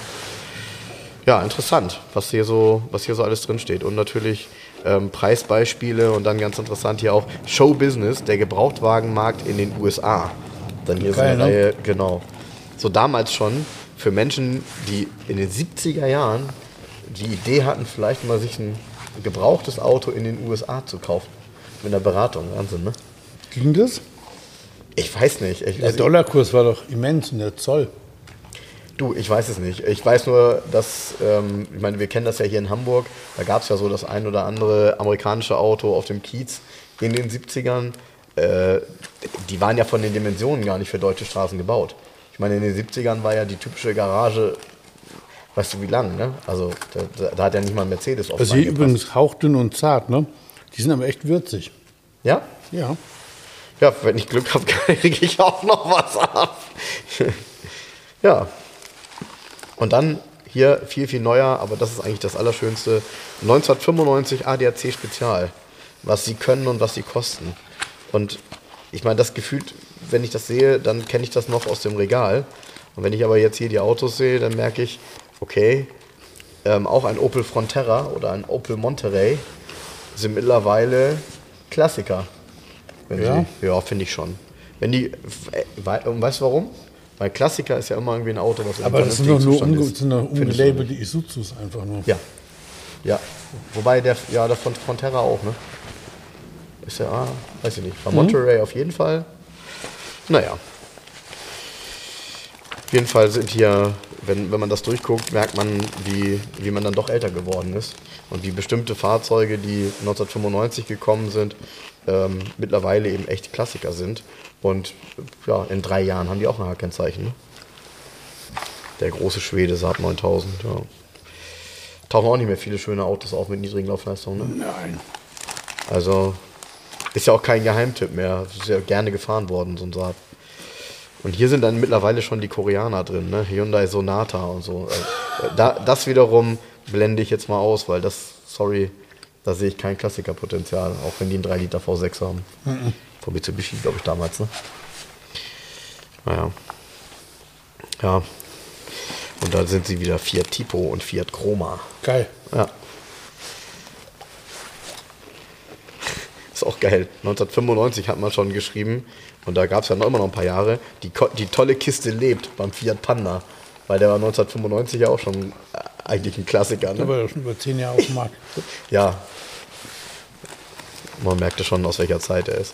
Ja, interessant, was hier so, was hier so alles drin steht. Und natürlich ähm, Preisbeispiele und dann ganz interessant hier auch Showbusiness, der Gebrauchtwagenmarkt in den USA. Dann hier Geil, so eine ne? Reihe, genau. So damals schon für Menschen, die in den 70er Jahren die Idee hatten, vielleicht mal sich ein gebrauchtes Auto in den USA zu kaufen. Mit einer Beratung, Wahnsinn, ne? Ging das? Ich weiß nicht. Ich, Der also, Dollarkurs war doch immens und der Zoll. Du, ich weiß es nicht. Ich weiß nur, dass, ähm, ich meine, wir kennen das ja hier in Hamburg, da gab es ja so das ein oder andere amerikanische Auto auf dem Kiez in den 70ern. Äh, die waren ja von den Dimensionen gar nicht für deutsche Straßen gebaut. Ich meine, in den 70ern war ja die typische Garage, weißt du wie lang, ne? Also da, da, hat ja nicht mal ein Mercedes oft Also hier übrigens hauchdünn und zart, ne? Die sind aber echt würzig. Ja? Ja. Ja, wenn ich Glück habe, kriege ich auch noch was ab. ja. Und dann hier viel, viel neuer, aber das ist eigentlich das Allerschönste. 1995 ADAC Spezial. Was sie können und was sie kosten. Und ich meine, das gefühlt, wenn ich das sehe, dann kenne ich das noch aus dem Regal. Und wenn ich aber jetzt hier die Autos sehe, dann merke ich, okay, ähm, auch ein Opel Frontera oder ein Opel Monterey sind mittlerweile Klassiker. Ja? Ja, finde ich schon. Wenn die, äh, weißt du warum? Weil Klassiker ist ja immer irgendwie ein Auto, was Aber das sind doch nur, ungelabelte Isuzus einfach nur. Ja. Ja. Wobei der, ja, der von Frontera auch, ne? Ist ja, ah, weiß ich nicht. Bei Monterey auf jeden Fall. Naja. Auf jeden Fall sind hier, wenn, wenn man das durchguckt, merkt man, wie, wie man dann doch älter geworden ist. Und wie bestimmte Fahrzeuge, die 1995 gekommen sind, ähm, mittlerweile eben echt Klassiker sind. Und ja, in drei Jahren haben die auch ein H-Kennzeichen. Ne? Der große Schwede Saab 9000, ja. Tauchen auch nicht mehr viele schöne Autos auf mit niedrigen Laufleistungen. Ne? Nein. Also ist ja auch kein Geheimtipp mehr. Ist ja gerne gefahren worden, so ein Saab. Und hier sind dann mittlerweile schon die Koreaner drin, ne? Hyundai Sonata und so. Äh, Da, das wiederum blende ich jetzt mal aus, weil das, sorry, da sehe ich kein Klassikerpotenzial, auch wenn die einen 3 Liter V6 haben. Von Mitsubishi, glaube ich, damals, ne? Naja. Ja. Und da sind sie wieder Fiat Tipo und Fiat Chroma. Geil. Ja. Ist auch geil. 1995 hat man schon geschrieben, und da gab es ja noch immer noch ein paar Jahre, die, die tolle Kiste lebt beim Fiat Panda. Weil der war 1995 ja auch schon äh, eigentlich ein Klassiker. Ne? Aber schon über zehn Jahre auf dem Markt. Ja. Man merkte schon, aus welcher Zeit er ist.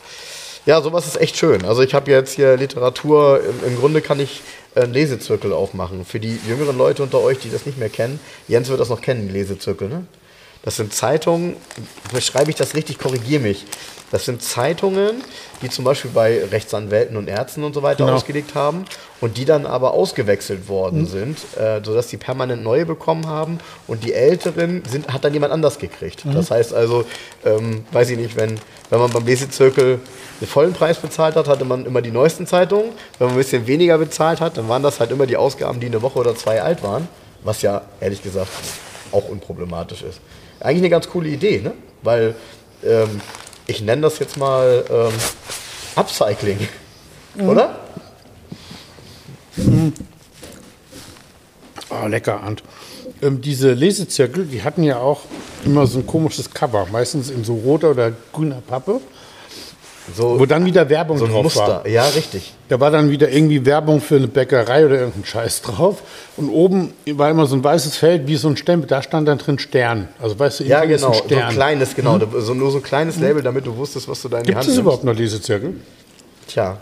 Ja, sowas ist echt schön. Also ich habe jetzt hier Literatur, im, im Grunde kann ich einen Lesezirkel aufmachen. Für die jüngeren Leute unter euch, die das nicht mehr kennen, Jens wird das noch kennen, Lesezirkel, ne? Das sind Zeitungen, beschreibe ich das richtig, korrigiere mich. Das sind Zeitungen, die zum Beispiel bei Rechtsanwälten und Ärzten und so weiter Genau. ausgelegt haben und die dann aber ausgewechselt worden sind, äh, sodass die permanent neue bekommen haben und die älteren sind, hat dann jemand anders gekriegt. Das heißt also, ähm, weiß ich nicht, wenn, wenn man beim Lesezirkel den vollen Preis bezahlt hat, hatte man immer die neuesten Zeitungen. Wenn man ein bisschen weniger bezahlt hat, dann waren das halt immer die Ausgaben, die eine Woche oder zwei alt waren, was ja ehrlich gesagt auch unproblematisch ist. Eigentlich eine ganz coole Idee, ne? Weil ähm, ich nenne das jetzt mal ähm, Upcycling, oder? Oh, lecker, Arndt. Ähm, diese Lesezirkel, die hatten ja auch immer so ein komisches Cover, meistens in so roter oder grüner Pappe, So, wo dann wieder Werbung so ein drauf Muster. war. Ja, richtig. Da war dann wieder irgendwie Werbung für eine Bäckerei oder irgendein Scheiß drauf. Und oben war immer so ein weißes Feld wie so ein Stempel. Da stand dann drin Stern. Also weißt du, Ja, genau. ein So ein Stern. kleines, genau. So, nur so ein kleines Label, damit du wusstest, was du da in die Gibt Hand es nimmst. überhaupt noch Lesezirkel? Tja,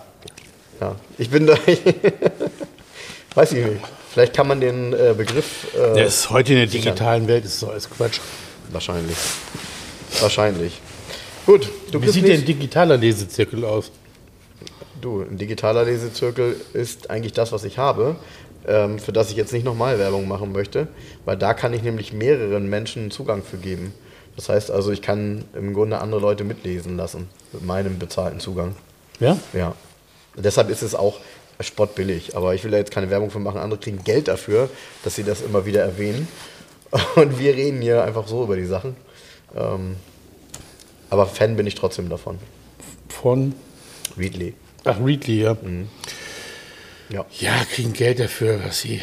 ja. Ich bin da. weiß ich nicht. Vielleicht kann man den äh, Begriff. Äh, Der ist heute in der digitalen Welt, ist so alles Quatsch. Wahrscheinlich. Wahrscheinlich. Gut, du Wie sieht denn digitaler Lesezirkel aus? Du, ein digitaler Lesezirkel ist eigentlich das, was ich habe, ähm, für das ich jetzt nicht nochmal Werbung machen möchte, weil da kann ich nämlich mehreren Menschen Zugang für geben. Das heißt also, ich kann im Grunde andere Leute mitlesen lassen mit meinem bezahlten Zugang. Ja? Ja. Deshalb ist es auch spottbillig. Aber ich will da jetzt keine Werbung für machen. Andere kriegen Geld dafür, dass sie das immer wieder erwähnen. Und wir reden hier einfach so über die Sachen. Ähm, aber Fan bin ich trotzdem davon. Von. Readly. Ach, Readly, ja. Ja. Ja, kriegen Geld dafür, was sie.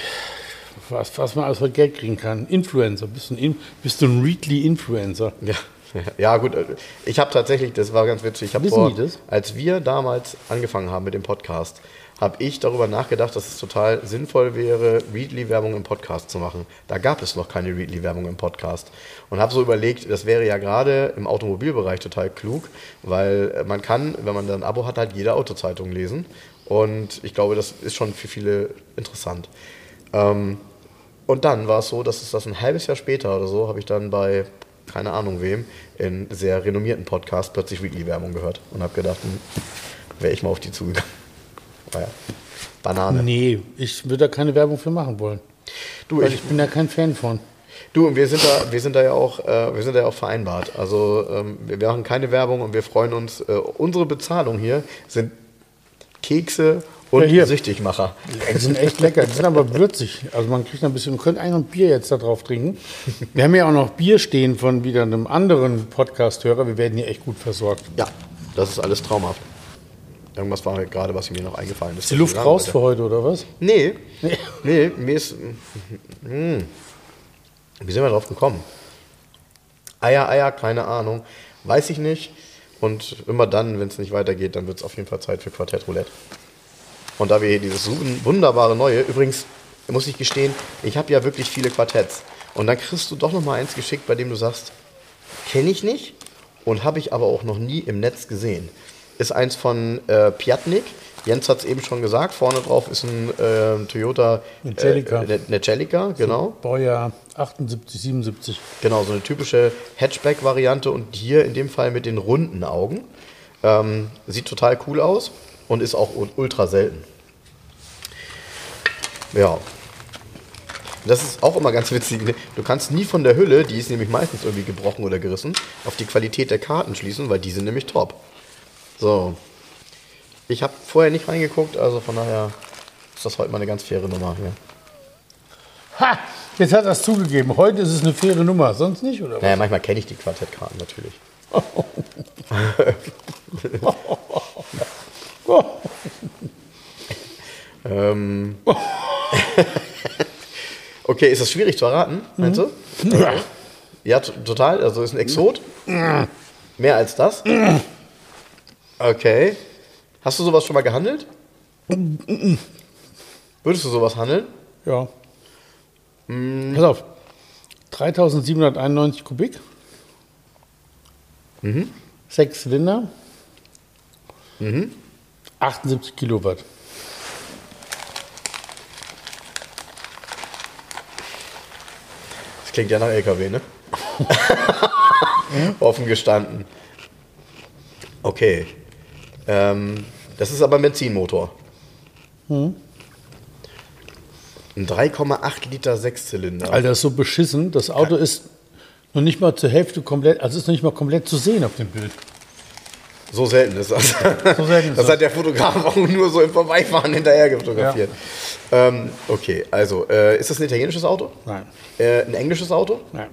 Was, was man alles für Geld kriegen kann. Influencer. Bist du ein, In- bist du ein Readly-Influencer? Ja, ja gut. äh, Ich habe tatsächlich, das war ganz witzig, ich habe Wissen vor, als wir damals angefangen haben mit dem Podcast, habe ich darüber nachgedacht, dass es total sinnvoll wäre, Readly-Werbung im Podcast zu machen. Da gab es noch keine Readly-Werbung im Podcast. Und habe so überlegt, das wäre ja gerade im Automobilbereich total klug, weil äh, man kann, wenn man dann ein Abo hat, halt jede Autozeitung lesen. Und ich glaube, das ist schon für viele interessant. Ähm, und dann war es so, dass es das ein halbes Jahr später oder so, habe ich dann bei, keine Ahnung wem, in sehr renommierten Podcast plötzlich Weekly-Werbung gehört und habe gedacht, hm, wäre ich mal auf die zugegangen. Ja Banane. Nee, ich würde da keine Werbung für machen wollen. Du, ich, ich bin da kein Fan von. du, und wir sind da, wir sind da ja auch, äh, wir sind da ja auch vereinbart. Also ähm, wir machen keine Werbung und wir freuen uns. Äh, unsere Bezahlung hier sind Kekse Und Ja, hier. Süchtigmacher. Die sind echt lecker, die sind aber würzig. Also man kriegt ein bisschen, man könnte eigentlich noch Bier jetzt da drauf trinken. Wir haben ja auch noch Bier stehen von wieder einem anderen Podcast-Hörer. Wir werden hier echt gut versorgt. Ja, das ist alles traumhaft. Irgendwas war gerade, was mir noch eingefallen ist. Ist die Luft raus für heute, oder was? Nee, nee, mir ist. Hm. Wie sind wir drauf gekommen? Eier, Eier, keine Ahnung. Weiß ich nicht. Und immer dann, wenn es nicht weitergeht, dann wird es auf jeden Fall Zeit für Quartett Roulette. Und da wir hier dieses wun- wunderbare neue, übrigens muss ich gestehen, ich habe ja wirklich viele Quartetts. Und dann kriegst du doch noch mal eins geschickt, bei dem du sagst, kenne ich nicht und habe ich aber auch noch nie im Netz gesehen. Ist eins von äh, Piatnik. Jens hat es eben schon gesagt. Vorne drauf ist ein äh, Toyota Celica. Äh, eine- eine Celica, genau. Baujahr 78, 77. Genau, so eine typische Hatchback-Variante und hier in dem Fall mit den runden Augen. Ähm, sieht total cool aus und ist auch ultra selten. Ja. Das ist auch immer ganz witzig. ne? Du kannst nie von der Hülle, die ist nämlich meistens irgendwie gebrochen oder gerissen, auf die Qualität der Karten schließen, weil die sind nämlich top. So. Ich habe vorher nicht reingeguckt, also von daher ist das heute mal eine ganz faire Nummer hier. Ha! Jetzt hat er es zugegeben. Heute ist es eine faire Nummer, sonst nicht, oder was? Naja, manchmal kenne ich die Quartettkarten natürlich. Ähm. okay, ist das schwierig zu erraten, meinst du? ja. Ja, total. Also ist ein Exot. Mehr als das. Okay. Hast du sowas schon mal gehandelt? Würdest du sowas handeln? ja. Pass auf. 3791 Kubik. Sechs Zylinder. 78 Kilowatt. Das klingt ja nach LKW, ne? Offen gestanden. Okay. Ähm, das ist aber ein Benzinmotor. Ein 3,8 Liter Sechszylinder. Alter, ist so beschissen. Das Auto ist noch nicht mal zur Hälfte komplett, also ist noch nicht mal komplett zu sehen auf dem Bild. So selten ist das. So selten ist das das. hat der Fotograf auch nur so im Vorbeifahren hinterher fotografiert. Ähm, okay, also, äh, ist das ein italienisches Auto? Nein. Äh, ein englisches Auto? Nein.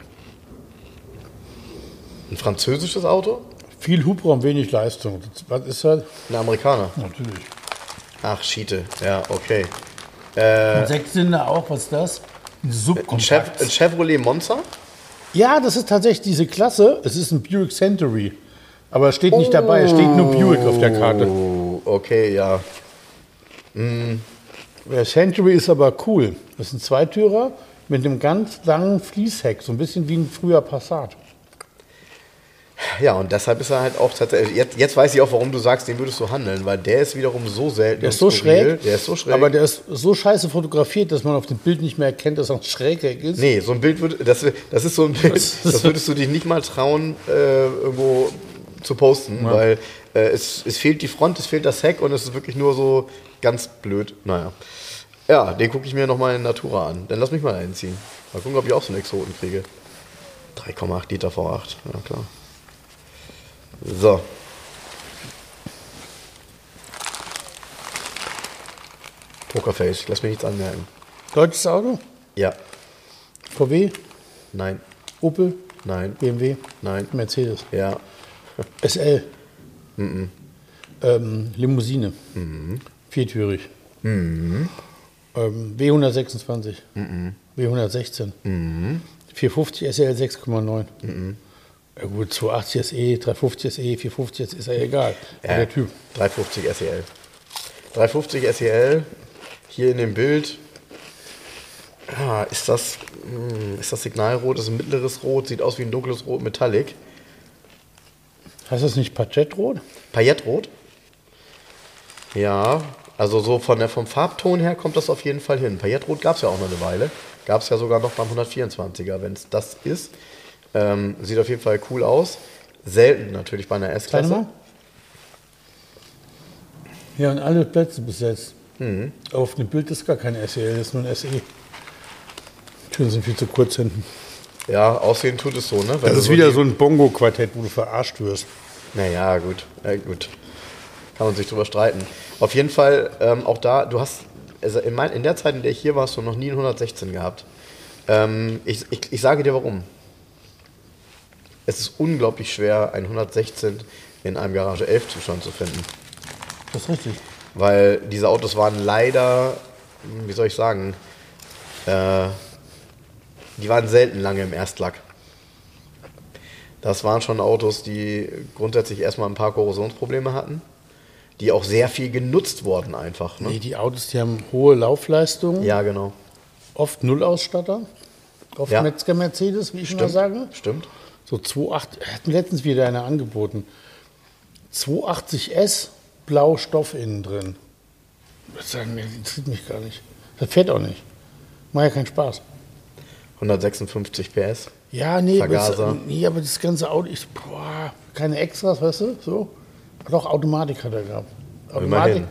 Ein französisches Auto? Viel Hubraum, wenig Leistung. Was ist das? Ein Amerikaner? Natürlich. Ach, Schiete. Ja, okay. Äh, Und Sechszylinder auch, was ist das? Ein ein, Subkompakt. ein Chevrolet Monza? Ja, das ist tatsächlich diese Klasse. Es ist ein Buick Century. Aber es steht nicht dabei, es steht nur Buick auf der Karte. Oh, okay, ja. Der Century ist aber cool. Das ist ein Zweitürer mit einem ganz langen Fließheck, so ein bisschen wie ein früher Passat. Ja, und deshalb ist er halt auch tatsächlich. Jetzt, jetzt weiß ich auch, warum du sagst, den würdest du handeln, weil der ist wiederum so selten. Der ist so skurril. schräg, Der ist so schräg. aber der ist so scheiße fotografiert, dass man auf dem Bild nicht mehr erkennt, dass er ein Schrägheck ist. Nee, so ein Bild würde, das, das ist so ein Bild, Das würdest du dich nicht mal trauen, äh, irgendwo zu posten, weil äh, es, es fehlt die Front, es fehlt das Heck und es ist wirklich nur so ganz blöd. Naja. Ja, den gucke ich mir nochmal in Natura an. Dann lass mich mal einziehen. Mal gucken, ob ich auch so einen Exoten kriege. 3,8 Liter V8, ja klar. So. Pokerface, ich lass mir nichts anmerken. Deutsches Auto? Ja, VW? nein, Opel? nein, BMW? nein, Mercedes? ja. SL? Ähm, Limousine? Viertürig? Ähm, W126? W116? 450 SL 6,9? Ja gut, 280 SE, 350 SE, 450 SE ist ja egal. Ja, Der Typ. 350 SEL. 350 SEL, hier in dem Bild. Ah, ist das, hm, ist das Signalrot? Ist ein mittleres Rot, sieht aus wie ein dunkles Rot Metallic. Heißt das nicht Pagettrot? Paillettrot? Ja, also so von der, vom Farbton her kommt das auf jeden Fall hin. Paillettrot gab es ja auch noch eine Weile. Gab es ja sogar noch beim 124er, wenn es das ist. Ähm, sieht auf jeden Fall cool aus. Selten natürlich bei einer Kleine S-Klasse. mal. Ja, und alle Plätze besetzt. Mhm. Auf dem Bild ist gar kein SEL, das ist nur ein SE. Türen sind viel zu kurz hinten. Ja, aussehen tut es so, ne? Weil Das ist wieder die- so ein Bongo-Quartett, wo du verarscht wirst. Naja, gut. Äh, gut. kann man sich drüber streiten. Auf jeden Fall, ähm, auch da, du hast, also in, mein, in der Zeit, in der ich hier war, hast du noch nie einen 116 gehabt. Ähm, ich, ich, ich sage dir warum. Es ist unglaublich schwer, einen 116 in einem Garage 11 Zustand zu finden. Das ist richtig. Weil diese Autos waren leider, wie soll ich sagen, äh, die waren selten lange im Erstlack. Das waren schon Autos, die grundsätzlich erstmal ein paar Korrosionsprobleme hatten, die auch sehr viel genutzt wurden einfach. Ne? Nee, die Autos, die haben hohe Laufleistungen, Ja, genau. oft Nullausstatter, oft Ja. Metzger Mercedes, wie ich Stimmt. sage. Stimmt. So 2,8, er hat mir letztens wieder eine angeboten. 280S, blau Stoff innen drin. Sagen, das interessiert mich gar nicht. Das fährt auch nicht. Macht ja keinen Spaß. 156 PS. Ja, nee, aber Vergaser. das, nee, aber das ganze Auto, ich, boah, keine Extras, weißt du, so. Doch, Automatik hat er gehabt. Automatik, Immerhin.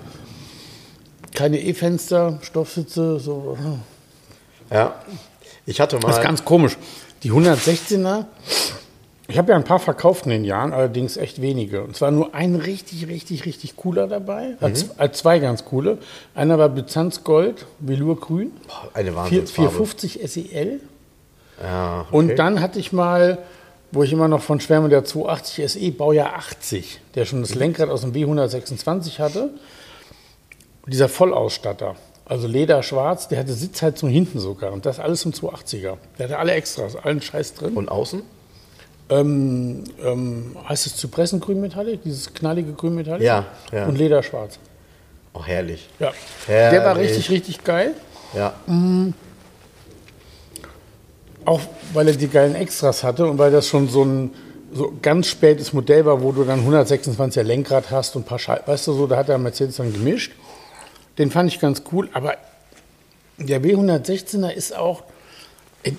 keine E-Fenster, Stoffsitze, so. Ja. Ich hatte mal. Das ist ganz komisch. Die 116er, ich habe ja ein paar verkauft in den Jahren, allerdings echt wenige. Und zwar nur ein richtig, richtig, richtig cooler dabei. Als, als zwei ganz coole. Einer war Byzanzgold, Velourgrün, Boah, eine 4, Wahnsinnsfarbe. 450 SEL. Ja, okay. Und dann hatte ich mal, wo ich immer noch von schwärme, der 280 SE, Baujahr 80, der schon das Lenkrad aus dem W126 hatte. Dieser Vollausstatter, also Leder schwarz, der hatte Sitzheizung hinten sogar. Und das alles im 280er. Der hatte alle Extras, allen Scheiß drin. Und außen? Ähm, ähm, heißt es Zypressengrün-Metallic, dieses knallige Grün-Metallic? Ja, ja. Und Leder schwarz. Oh, herrlich. Ja. Der war Herrlich. richtig, richtig geil. Ja. Auch weil er die geilen Extras hatte und weil das schon so ein so ganz spätes Modell war, wo du dann 126er Lenkrad hast und ein paar Schal weißt du so, da hat der Mercedes dann gemischt. Den fand ich ganz cool, aber der W116er ist auch, äh,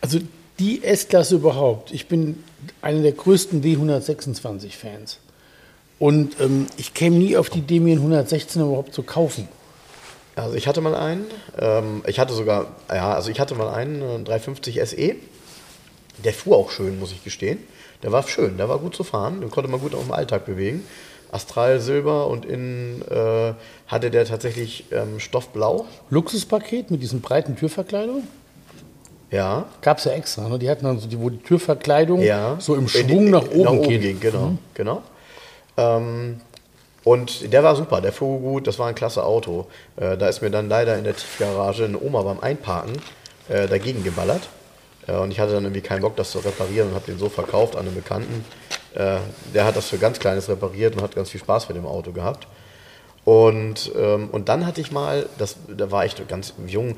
also die S-Klasse überhaupt. Ich bin einer der größten W126-Fans. Und ähm, ich käme nie auf die einen 116er überhaupt zu kaufen. Also ich hatte mal einen, ähm, ich hatte sogar, ja, also ich hatte mal einen, einen 350 SE. Der fuhr auch schön, muss ich gestehen. Der war schön, der war gut zu fahren, den konnte man gut auch im Alltag bewegen. Astral Silber und innen äh, hatte der tatsächlich ähm, Stoffblau. Luxuspaket mit diesen breiten Türverkleidungen. Ja. Gab es ja extra, ne? Die hatten dann so, die, wo die Türverkleidung ja. so im Schwung in- nach oben, geht. ging. Genau, genau. Ähm, und der war super, der fuhr gut, das war ein klasse Auto. Äh, da ist mir dann leider in der Tiefgarage eine Oma beim Einparken äh, dagegen geballert. Äh, und ich hatte dann irgendwie keinen Bock, das zu reparieren und habe den so verkauft an einen Bekannten. Äh, der hat das für ganz Kleines repariert und hat ganz viel Spaß mit dem Auto gehabt. Und, ähm, und dann hatte ich mal, das, da war ich ganz jung,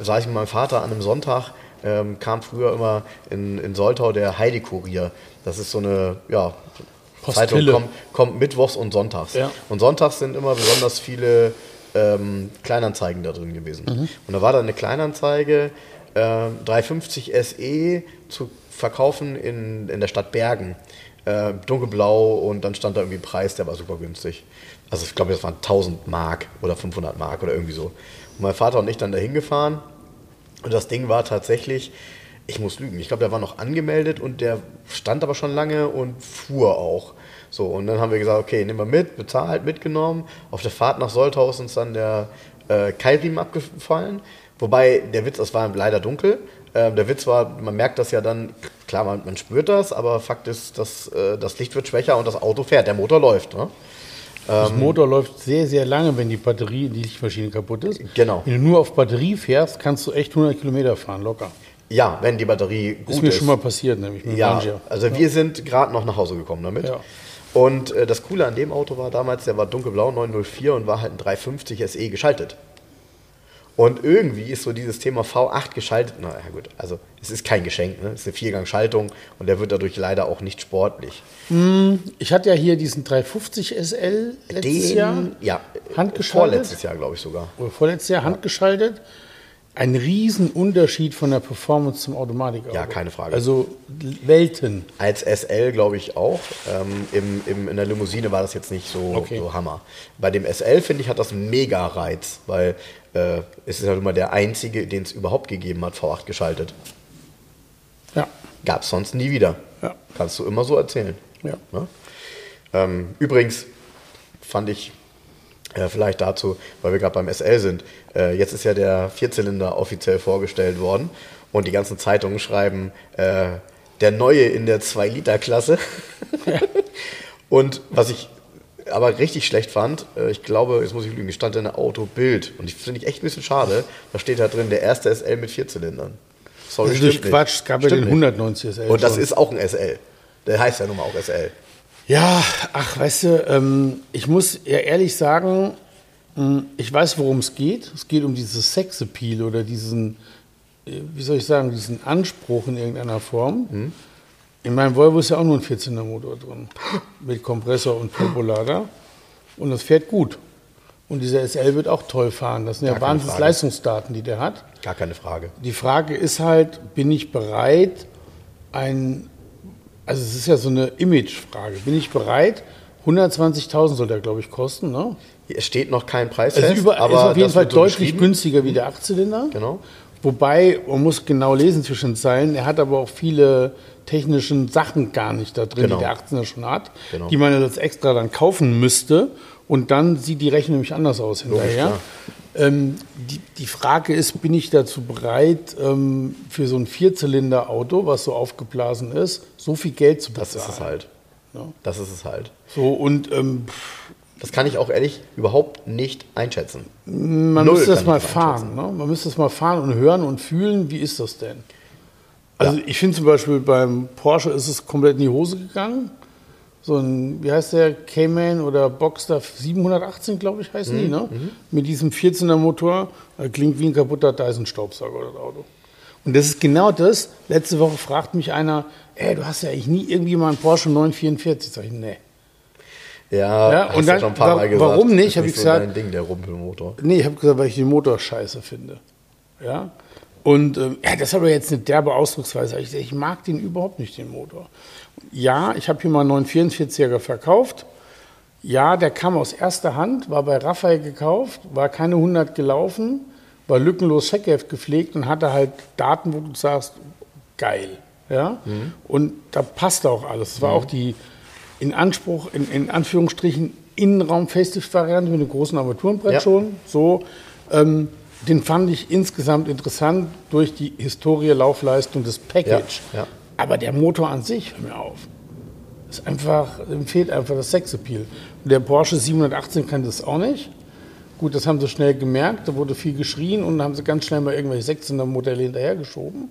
saß ich mit meinem Vater an einem Sonntag, ähm, kam früher immer in, in Soltau der Heidi-Kurier. Das ist so eine, ja, Zeitung, Postille. kommt, kommt mittwochs und sonntags. Ja. Und sonntags sind immer besonders viele ähm, Kleinanzeigen da drin gewesen. Und da war da eine Kleinanzeige, äh, 350 SE zu verkaufen in, in der Stadt Bergen. Äh, dunkelblau und dann stand da irgendwie ein Preis, der war super günstig. Also ich glaube, das waren 1000 Mark oder 500 Mark oder irgendwie so. Und mein Vater und ich dann dahin gefahren und das Ding war tatsächlich, ich muss lügen, ich glaube, der war noch angemeldet und der stand aber schon lange und fuhr auch. So, und dann haben wir gesagt, okay, nehmen wir mit, bezahlt, mitgenommen. Auf der Fahrt nach Soltau ist uns dann der äh, Keilriemen abgefallen. Wobei der Witz, es war leider dunkel. Ähm, der Witz war, man merkt das ja dann, klar, man, man spürt das, aber Fakt ist, dass, äh, das Licht wird schwächer und das Auto fährt, der Motor läuft. Ne? Das Ähm. Motor läuft sehr, sehr lange, wenn die Batterie, die Lichtmaschine kaputt ist. Genau. Wenn du nur auf Batterie fährst, kannst du echt 100 Kilometer fahren, locker. Ja, wenn die Batterie gut Ist mir schon mal passiert, nämlich mit Ja, Ranger. also wir sind gerade noch nach Hause gekommen damit. Ja. Und äh, das Coole an dem Auto war damals, der war dunkelblau 904 und war halt ein 350 SE geschaltet. Und irgendwie ist so dieses Thema V8 geschaltet, na ja gut, also es ist kein Geschenk, ne? es ist eine Viergang-Schaltung und der wird dadurch leider auch nicht sportlich. Ich hatte ja hier diesen 350 SL letztes Jahr. ja, handgeschaltet. vorletztes Jahr glaube ich sogar. Oder vorletztes Jahr handgeschaltet. Ein Riesenunterschied von der Performance zum Automatikauto. Ja, keine Frage. Also Welten. Als SL glaube ich auch. Ähm, im, im, in der Limousine war das jetzt nicht so, Okay. so Hammer. Bei dem SL finde ich hat das mega Reiz, weil äh, es ist halt immer der einzige, den es überhaupt gegeben hat, V8 geschaltet. Ja. Gab es sonst nie wieder. Ja. Kannst du immer so erzählen. Ja. Ne? Ähm, übrigens, fand ich äh, vielleicht dazu, weil wir gerade beim SL sind. Äh, jetzt ist ja der Vierzylinder offiziell vorgestellt worden und die ganzen Zeitungen schreiben, äh, der neue in der 2-Liter-Klasse. und was ich aber richtig schlecht fand, äh, ich glaube, jetzt muss ich lügen, stand in der Autobild und ich finde ich echt ein bisschen schade, da steht da drin, der erste SL mit Vierzylindern. Sorry, das ist Quatsch, es gab ja den 190 SL. Und das ist auch ein SL. Der heißt ja nun mal auch SL. Ja, ach, weißt du, ähm, ich muss ja ehrlich sagen, hm, ich weiß, worum es geht. Es geht um dieses Sexappeal oder diesen, äh, wie soll ich sagen, diesen Anspruch in irgendeiner Form. Mhm. In meinem Volvo ist ja auch nur ein 14er Motor drin, mit Kompressor und Turbolader. Und das fährt gut. Und dieser SL wird auch toll fahren. Das sind Gar ja Wahnsinns Leistungsdaten, die der hat. Gar keine Frage. Die Frage ist halt, bin ich bereit, ein, also es ist ja so eine Imagefrage, bin ich bereit, 120.000 soll der, glaube ich, kosten, ne? Es steht noch kein Preis also fest, über, aber ist auf jeden Fall deutlich günstiger wie der Achtzylinder. Genau. Wobei, man muss genau lesen zwischen den Zeilen, er hat aber auch viele technischen Sachen gar nicht da drin, genau. die der 18er schon hat, genau. die man jetzt extra dann kaufen müsste. Und dann sieht die Rechnung nämlich anders aus hinterher. Logisch, ähm, die, die, Frage ist, bin ich dazu bereit, ähm, für so ein Vierzylinder-Auto, was so aufgeblasen ist, so viel Geld zu bezahlen? Das ist es halt. Ja. Das ist es halt. So, und ähm, das kann ich auch ehrlich überhaupt nicht einschätzen. Man Null müsste das mal fahren. Ne? Man müsste das mal fahren und hören und fühlen, wie ist das denn? Also ja. ich finde zum Beispiel beim Porsche ist es komplett in die Hose gegangen. So ein, wie heißt der, Cayman oder Boxster 718, glaube ich, heißen mhm. die, ne? Mhm. Mit diesem 14er Motor. Klingt wie ein kaputter Dyson-Staubsauger, das Auto. Und das ist genau das. Letzte Woche fragt mich einer, ey, du hast ja eigentlich nie irgendwie mal einen Porsche 944. Sag ich, nee. Ja, ja und dann, schon ein paar Mal gesagt. Warum nicht? Habe ich so gesagt. Ding, der Rumpelmotor. Nee, ich habe gesagt, weil ich den Motor scheiße finde. Ja. Und ähm, ja, das ist aber jetzt eine derbe Ausdrucksweise. Ich, ich mag den überhaupt nicht, den Motor. Ja, ich habe hier mal einen 944er verkauft. Ja, der kam aus erster Hand, war bei Raphael gekauft, war keine 100 gelaufen, war lückenlos Checkheft gepflegt und hatte halt Daten, wo du sagst, geil. Ja? Mhm. Und da passte auch alles. Es war mhm. auch die in Anspruch, in, in Anführungsstrichen, Innenraum-Facelift-Variante mit einem großen Armaturenbrett ja. schon. So, ähm, den fand ich insgesamt interessant durch die Historie, Laufleistung des Package. Ja, ja. Aber der Motor an sich, hör mir auf, ist einfach, dem fehlt einfach das Sexappeal. Und der Porsche 718 kann das auch nicht. Gut, das haben sie schnell gemerkt, da wurde viel geschrien und haben sie ganz schnell mal irgendwelche 600 Modelle hinterhergeschoben.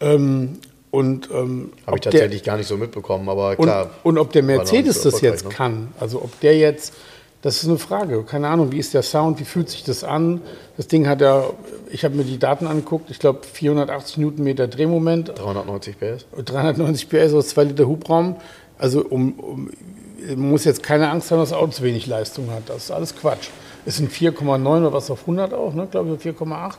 Ähm, und ähm, habe ich tatsächlich der, gar nicht so mitbekommen, aber klar. Und, und ob der Mercedes so das jetzt ne? kann, also ob der jetzt, das ist eine Frage. Keine Ahnung, wie ist der Sound, wie fühlt sich das an? Das Ding hat ja, ich habe mir die Daten angeguckt, ich glaube 480 Newtonmeter Drehmoment. 390 PS. 390 PS aus 2 Liter Hubraum. Also um, um, man muss jetzt keine Angst haben, dass das Auto zu wenig Leistung hat. Das ist alles Quatsch. Es sind 4,9 oder was auf 100 auch, ne? glaube ich 4,8.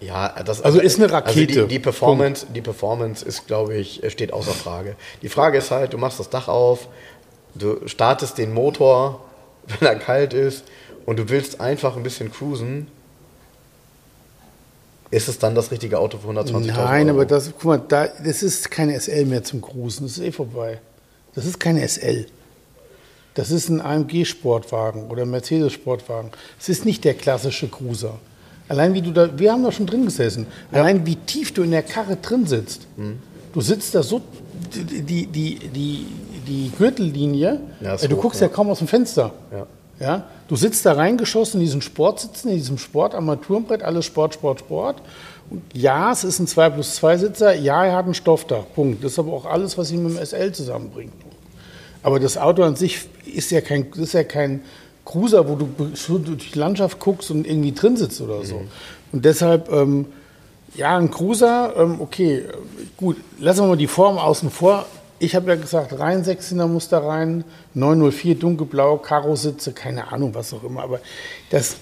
Ja, das also ist eine Rakete. Also die, die, Performance, die Performance ist, glaube ich, steht außer Frage. Die Frage ist halt, du machst das Dach auf, du startest den Motor, wenn er kalt ist und du willst einfach ein bisschen cruisen. Ist es dann das richtige Auto für 120.000 Nein, Euro? aber das, guck mal, da, das ist keine SL mehr zum Cruisen. Das ist eh vorbei. Das ist keine SL. Das ist ein AMG-Sportwagen oder ein Mercedes-Sportwagen. Es ist nicht der klassische Cruiser. Allein wie du da, wir haben da schon drin gesessen, ja. allein wie tief du in der Karre drin sitzt. Mhm. Du sitzt da so, die, die, die, die, die Gürtellinie, ja, äh, du hoch, guckst ja. ja. kaum aus dem Fenster. Ja. Ja? Du sitzt da reingeschossen in diesen Sportsitzen, in diesem Sportarmaturenbrett, alles Sport, Sport, Sport. Und ja, es ist ein 2 plus 2 Sitzer, ja, er hat ein Stoffdach, Punkt. Das ist aber auch alles, was ihn mit dem SL zusammenbringt. Aber das Auto an sich ist ja kein, ist ja kein Cruiser, wo du durch die Landschaft guckst und irgendwie drin sitzt oder so. Mhm. Und deshalb, ähm, ja, ein Cruiser, ähm, okay, gut, lassen wir mal die Form außen vor. Ich habe ja gesagt, rein 600 muss da rein, 904 dunkelblau, Karo-Sitze, keine Ahnung, was auch immer. Aber das,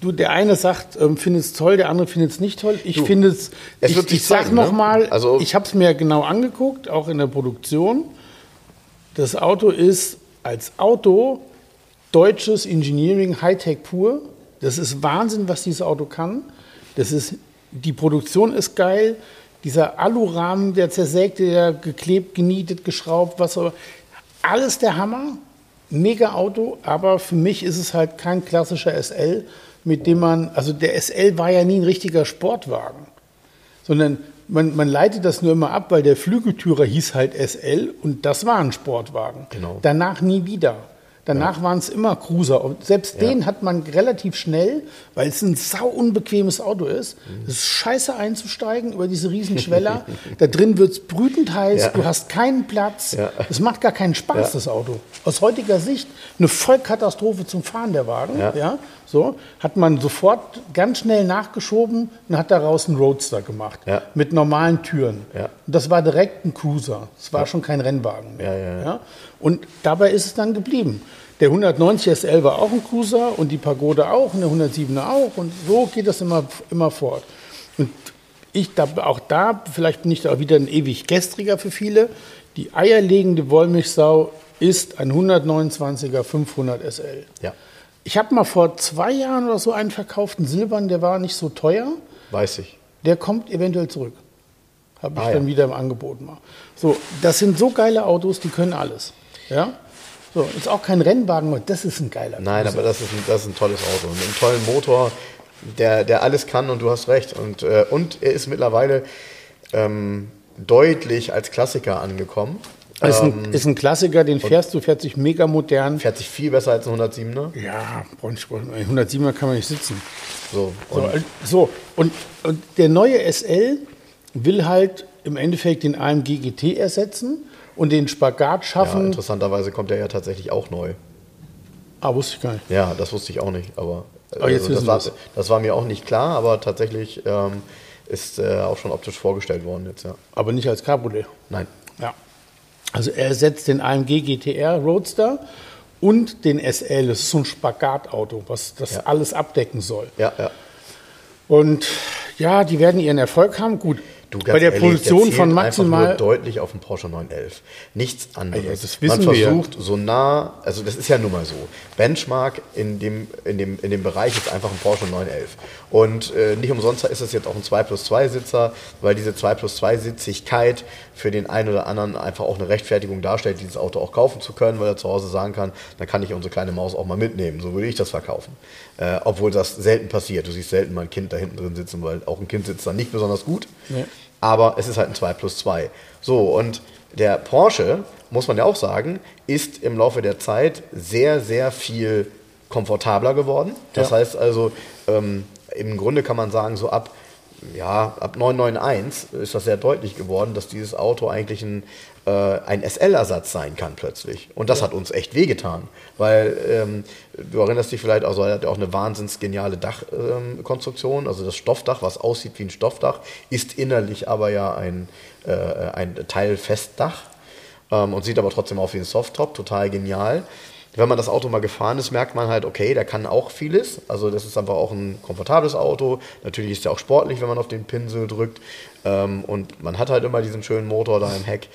du, der eine sagt, ähm, findet es toll, der andere findet es nicht toll. Ich finde es, ich, ich sag nochmal, ne? also ich habe es mir genau angeguckt, auch in der Produktion. Das Auto ist als Auto deutsches Engineering, Hightech pur. Das ist Wahnsinn, was dieses Auto kann. Das ist, die Produktion ist geil. Dieser Alurahmen, der zersägte, der geklebt, genietet, geschraubt, was auch Alles der Hammer. mega Auto, aber für mich ist es halt kein klassischer SL, mit dem man, also der SL war ja nie ein richtiger Sportwagen, sondern man, man leitet das nur immer ab, weil der Flügeltürer hieß halt SL und das war ein Sportwagen. Genau. Danach nie wieder. Danach waren es immer Cruiser. Und selbst Ja. den hat man relativ schnell, weil es ein sau unbequemes Auto ist. Mhm. Es ist scheiße einzusteigen über diese riesen Schweller. da drin wird es brütend heiß, Ja. du hast keinen Platz. Ja. Es macht gar keinen Spaß, Ja. das Auto. Aus heutiger Sicht eine Vollkatastrophe zum Fahren, der Wagen. Ja. Ja. so, hat man sofort ganz schnell nachgeschoben und hat daraus einen Roadster gemacht. Ja. Mit normalen Türen. Ja. Und das war direkt ein Cruiser. Es war schon kein Rennwagen mehr. Und dabei ist es dann geblieben. Der 190 SL war auch ein Cruiser und die Pagode auch und der 107er auch. Und so geht das immer, immer fort. Und ich, da, auch da, vielleicht bin ich da auch wieder ein ewig gestriger für viele, die eierlegende Wollmilchsau ist ein 129er 500 SL. Ja, Ich habe mal vor zwei Jahren oder so einen verkauft, einen silbern, der war nicht so teuer. weiß ich. Der kommt eventuell zurück. Habe ich Ah, dann ja. wieder im Angebot mal. So, das sind so geile Autos, die können alles. Ja? So, ist auch kein Rennwagen, aber das ist ein geiler Nein, Cruiser. aber das ist ein, das ist ein tolles Auto. Und einen tollen Motor, der, der alles kann und du hast recht. Und, äh, und er ist mittlerweile ähm, deutlich als Klassiker angekommen. ist, Ähm, ein, ist ein Klassiker, den fährst du, fährt sich mega modern. fährt sich viel besser als ein 107er. Ja, Bronch- 107er kann man nicht sitzen. So, und, so und, und der neue SL will halt im Endeffekt den AMG GT ersetzen und den Spagat ja, schaffen. interessanterweise kommt er ja tatsächlich auch neu. ah, wusste ich gar nicht. Ja, das wusste ich auch nicht, aber Aber jetzt das, wissen war, das war mir auch nicht klar, aber tatsächlich ähm, ist äh, auch schon optisch vorgestellt worden jetzt, ja. Aber nicht als Cabriolet. Nein. Ja. Also er ersetzt den AMG GTR Roadster und den SL. Das ist so ein Spagatauto, was das Ja. alles abdecken soll. Ja, ja. Und ja, die werden ihren Erfolg haben. Gut, Du, bei der ehrlich, Produktion zielt von maximal. deutlich auf den Porsche 911. Nichts anderes. Ja, das wissen Man wir versucht so nah, also das ist ja nun mal so. Benchmark in dem, in dem, in dem Bereich ist einfach ein Porsche 911. Und äh, nicht umsonst ist es jetzt auch ein 2 plus 2 Sitzer, weil diese 2 plus 2 Sitzigkeit für den einen oder anderen einfach auch eine Rechtfertigung darstellt, dieses Auto auch kaufen zu können, weil er zu Hause sagen kann, dann kann ich unsere kleine Maus auch mal mitnehmen. So würde ich das verkaufen. Äh, obwohl das selten passiert. Du siehst selten mal ein Kind da hinten drin sitzen, weil auch ein Kind sitzt dann nicht besonders gut. Nee. Aber es ist halt ein 2 plus 2. So, und der Porsche, muss man ja auch sagen, ist im Laufe der Zeit sehr, sehr viel komfortabler geworden. Das Ja. heißt also, ähm, im Grunde kann man sagen, so ab, ja, ab 991 ist das sehr deutlich geworden, dass dieses Auto eigentlich ein, äh, ein SL-Ersatz sein kann plötzlich. Und das hat uns echt wehgetan, weil ähm, du erinnerst dich vielleicht, also er hat ja auch eine wahnsinns geniale Dachkonstruktion, ähm, also das Stoffdach, was aussieht wie ein Stoffdach, ist innerlich aber ja ein, äh, ein Teilfestdach ähm, und sieht aber trotzdem aus wie ein Softtop, total genial. Wenn man das Auto mal gefahren ist, merkt man halt, okay, der kann auch vieles. Also das ist einfach auch ein komfortables Auto. Natürlich ist er auch sportlich, wenn man auf den Pinsel drückt. Ähm, und man hat halt immer diesen schönen Motor da im Heck.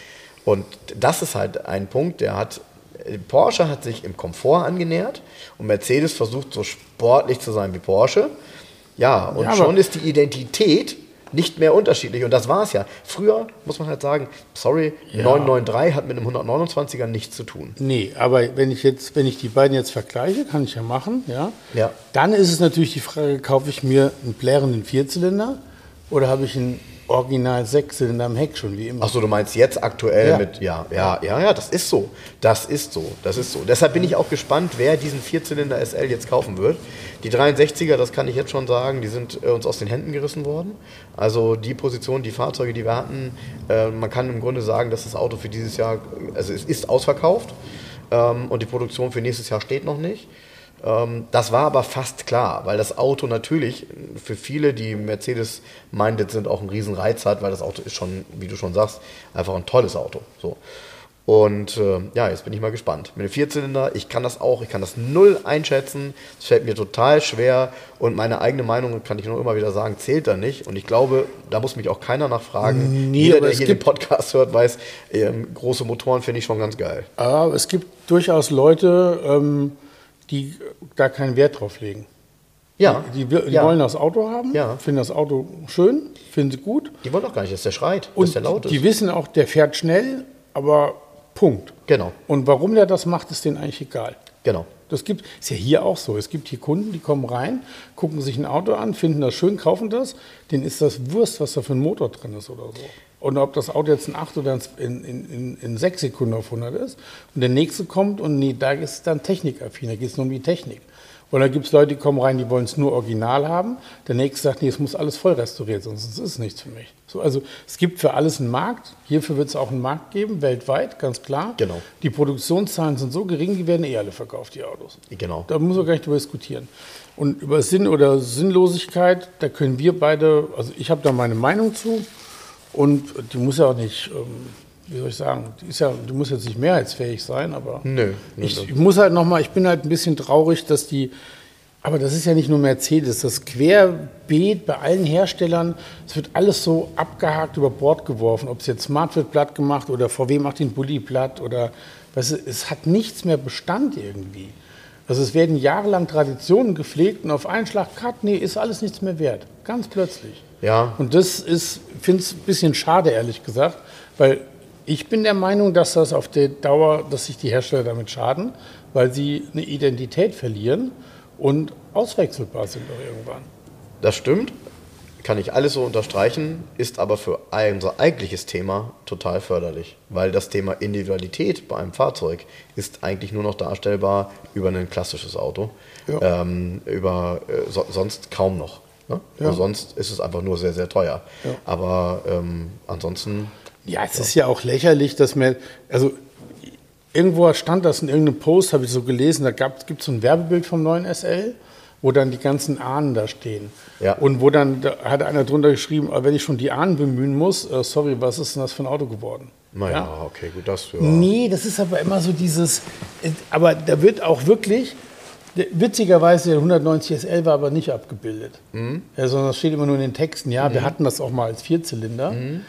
Und das ist halt ein Punkt, der hat, Porsche hat sich im Komfort angenähert und Mercedes versucht so sportlich zu sein wie Porsche. Ja, und Ja, schon ist die Identität nicht mehr unterschiedlich. Und das war es ja. Früher muss man halt sagen, sorry, 993 hat mit einem 129er nichts zu tun. Nee, aber wenn ich jetzt, wenn ich die beiden jetzt vergleiche, kann ich ja machen, ja. Ja. Dann ist es natürlich die Frage, kaufe ich mir einen plärrenden Vierzylinder oder habe ich einen Original Sechszylinder am Heck schon wie immer? Achso, du meinst jetzt aktuell Ja. mit, ja, ja, ja, ja, das ist so. Das ist so, das ist so. Deshalb bin ich auch gespannt, wer diesen Vierzylinder SL jetzt kaufen wird. Die 63er, das kann ich jetzt schon sagen, die sind äh, uns aus den Händen gerissen worden. Also die Position, die Fahrzeuge, die wir hatten, äh, man kann im Grunde sagen, dass das Auto für dieses Jahr, also es ist ausverkauft ähm, und die Produktion für nächstes Jahr steht noch nicht. Ähm, das war aber fast klar, weil das Auto natürlich für viele, die Mercedes-minded sind, auch einen riesen Reiz hat, weil das Auto ist schon, wie du schon sagst, einfach ein tolles Auto. So. Und äh, ja, jetzt bin ich mal gespannt. Mit dem Vierzylinder, ich kann das auch, ich kann das null einschätzen. Es fällt mir total schwer und meine eigene Meinung, kann ich nur immer wieder sagen, zählt da nicht. Und ich glaube, da muss mich auch keiner nachfragen. Nee, Jeder, der hier den Podcast hört, weiß, ähm, große Motoren finde ich schon ganz geil. Aber es gibt durchaus Leute, ähm, die da keinen Wert drauf legen. Ja, Die, die ja. wollen das Auto haben, Ja. finden das Auto schön, finden sie gut. Die wollen doch gar nicht, dass der schreit, dass Und der laut ist. die wissen auch, der fährt schnell, aber Punkt. Genau, Und warum der das macht, ist denen eigentlich egal. Genau. Das gibt, ist ja hier auch so. Es gibt hier Kunden, die kommen rein, gucken sich ein Auto an, finden das schön, kaufen das. Denen ist das Wurst, was da für ein Motor drin ist oder so. Und ob das Auto jetzt in 8 oder in, in, in, in 6 Sekunden auf 100 ist. Und der nächste kommt und nee, da ist dann technikaffin, da geht es nur um die Technik. Und da gibt es Leute, die kommen rein, die wollen es nur original haben. Der nächste sagt, nee, es muss alles voll restauriert, sonst ist es nichts für mich. So, also es gibt für alles einen Markt. Hierfür wird es auch einen Markt geben, weltweit, ganz klar. Genau. Die Produktionszahlen sind so gering, die werden eh alle verkauft, die Autos. Genau. Da muss man gar nicht drüber diskutieren. Und über Sinn oder Sinnlosigkeit, da können wir beide, also ich habe da meine Meinung zu und die muss ja auch nicht, ähm, wie soll ich sagen, ja, die muss jetzt nicht mehrheitsfähig sein, aber Nö, ich, ich muss halt nochmal, ich bin halt ein bisschen traurig, dass die, aber das ist ja nicht nur Mercedes, das Querbeet bei allen Herstellern, es wird alles so abgehakt über Bord geworfen, ob es jetzt Smart wird platt gemacht oder VW macht den Bulli platt oder, weißt du, es hat nichts mehr Bestand irgendwie. Also es werden jahrelang Traditionen gepflegt und auf einen Schlag, cut, nee, ist alles nichts mehr wert. Ganz plötzlich. Ja, Und das ist, finde es ein bisschen schade, ehrlich gesagt, weil ich bin der Meinung, dass das auf der Dauer, dass sich die Hersteller damit schaden, weil sie eine Identität verlieren und auswechselbar sind auch irgendwann. das stimmt. Kann ich alles so unterstreichen, ist aber für unser eigentliches Thema total förderlich. Weil das Thema Individualität bei einem Fahrzeug ist eigentlich nur noch darstellbar über ein klassisches Auto. Ja. Ähm, über äh, so, sonst kaum noch. Ne? Ja. Sonst ist es einfach nur sehr, sehr teuer. Ja. Aber ähm, ansonsten, Ja, es ist ja auch lächerlich, dass man, also irgendwo stand das in irgendeinem Post, habe ich so gelesen, da gibt es so ein Werbebild vom neuen SL, wo dann die ganzen Ahnen da stehen. Ja. Und wo dann, da hat einer drunter geschrieben, "Aber wenn ich schon die Ahnen bemühen muss, äh, sorry, was ist denn das für ein Auto geworden? naja, okay, gut, das ja. Nee, das ist aber immer so dieses, äh, aber da wird auch wirklich, witzigerweise der 190 SL war aber nicht abgebildet. Mhm. Ja, sondern das steht immer nur in den Texten. Ja, wir hatten das auch mal als Vierzylinder. Mhm.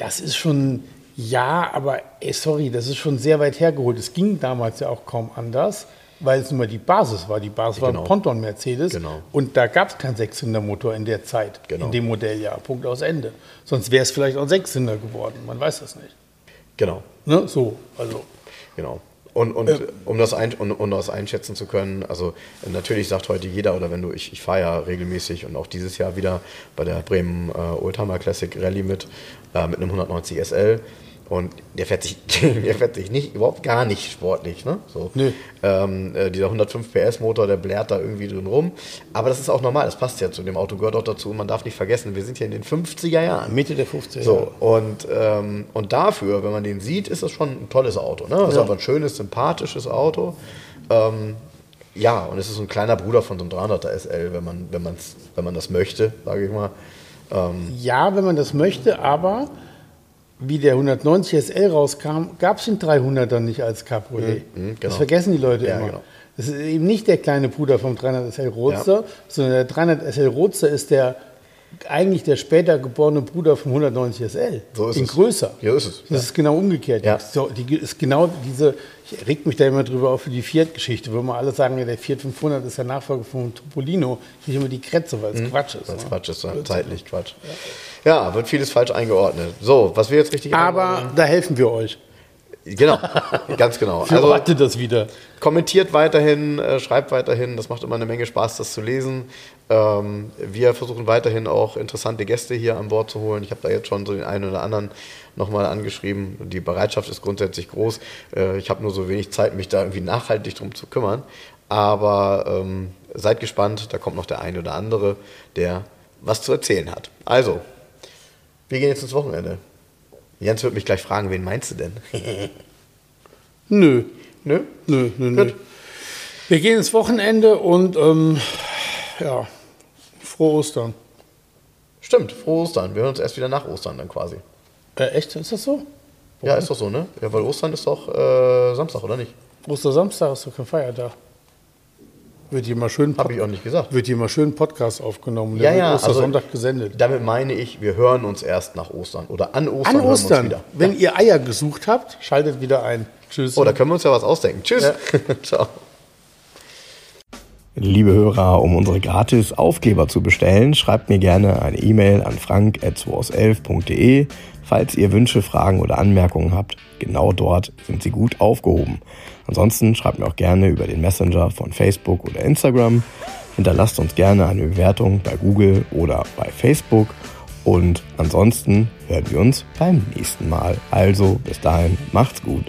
Das ist schon, ja, aber ey, sorry, das ist schon sehr weit hergeholt. Es ging damals ja auch kaum anders, weil es nun mal die Basis war. Die Basis war Genau. ein Ponton-Mercedes. Genau. Und da gab es keinen Sechszylindermotor in der Zeit, Genau. in dem Modelljahr. Punkt aus Ende. Sonst wäre es vielleicht auch ein Sechszylinder geworden. Man weiß das nicht. Genau. Ne? So, also. Genau. Und, und um, das ein, um, um das einschätzen zu können, also natürlich sagt heute jeder, oder wenn du, ich, ich fahre ja regelmäßig und auch dieses Jahr wieder bei der Bremen äh, Oldtimer Classic Rallye mit, äh, mit einem 190 SL. Und der fährt sich, der fährt sich nicht, überhaupt gar nicht sportlich. Ne? So. Nö. Ähm, äh, dieser 105 PS Motor, der blärt da irgendwie drin rum. Aber das ist auch normal, das passt ja zu dem Auto, gehört auch dazu. Und man darf nicht vergessen, wir sind hier in den 50er Jahren. Mitte der 50er So, Jahre. und, ähm, und dafür, wenn man den sieht, ist das schon ein tolles Auto. Ne? Das ist Ja. aber ein schönes, sympathisches Auto. Ähm, ja, und es ist so ein kleiner Bruder von so einem 300er SL, wenn man, wenn man's, wenn man das möchte, sage ich mal. Ähm, Ja, wenn man das möchte, aber wie der 190 SL rauskam, gab es den 300er nicht als Cabriolet. Mhm, mhm, Das genau. vergessen die Leute Ja, immer. genau. Das ist eben nicht der kleine Bruder vom 300 SL Roadster, sondern der 300 SL Roadster ist der eigentlich der später geborene Bruder vom 190 SL. So ist in es. größer. Ja, ist es. Das ist genau umgekehrt. Ja. So, die ist genau diese, ich reg mich da immer drüber auf für die Fiat-Geschichte, wo immer alle sagen, ja, der Fiat 500 ist der Nachfolger vom Topolino. Ich kriege immer die Kretze, weil es Quatsch ist. Mhm. Weil's ne? Quatsch ist, zeitlich Quatsch. Ja, wird vieles falsch eingeordnet. So, was wir jetzt richtig Aber da helfen wir euch. Genau, ganz genau. Für Also heute das wieder. kommentiert weiterhin, äh, schreibt weiterhin, das macht immer eine Menge Spaß, das zu lesen. Ähm, wir versuchen weiterhin auch interessante Gäste hier an Bord zu holen. Ich habe da jetzt schon so den einen oder anderen nochmal angeschrieben. Die Bereitschaft ist grundsätzlich groß. Äh, ich habe nur so wenig Zeit, mich da irgendwie nachhaltig drum zu kümmern. Aber ähm, seid gespannt, da kommt noch der eine oder andere, der was zu erzählen hat. Also, wir gehen jetzt ins Wochenende. Jens wird mich gleich fragen, wen meinst du denn? Nö, Nö? nö, nö, nö. Gut. Wir gehen ins Wochenende und ähm, ja, frohe Ostern. Stimmt, frohe Ostern. Wir hören uns erst wieder nach Ostern dann quasi. Äh, echt? Ist das so? Ja, ist doch so, ne? Ja, weil Ostern ist doch äh, Samstag, oder nicht? Ostersamstag ist doch kein Feiertag. Wird hier mal schön, Habe ich auch nicht gesagt. wird hier mal schön Podcast aufgenommen. Ja, Der ja, Ostersonntag also- gesendet. Damit meine ich, wir hören uns erst nach Ostern. Oder an Ostern An hören wir uns Ostern, wieder. wenn ihr Eier gesucht habt, schaltet wieder ein. Tschüss. Oh, da können wir uns ja was ausdenken. Tschüss. Ja. Ciao. Liebe Hörer, um unsere gratis Aufkleber zu bestellen, schreibt mir gerne eine E-Mail an frank.211.de. Falls ihr Wünsche, Fragen oder Anmerkungen habt, genau dort sind sie gut aufgehoben. Ansonsten schreibt mir auch gerne über den Messenger von Facebook oder Instagram. Hinterlasst uns gerne eine Bewertung bei Google oder bei Facebook. Und ansonsten hören wir uns beim nächsten Mal. Also bis dahin, macht's gut.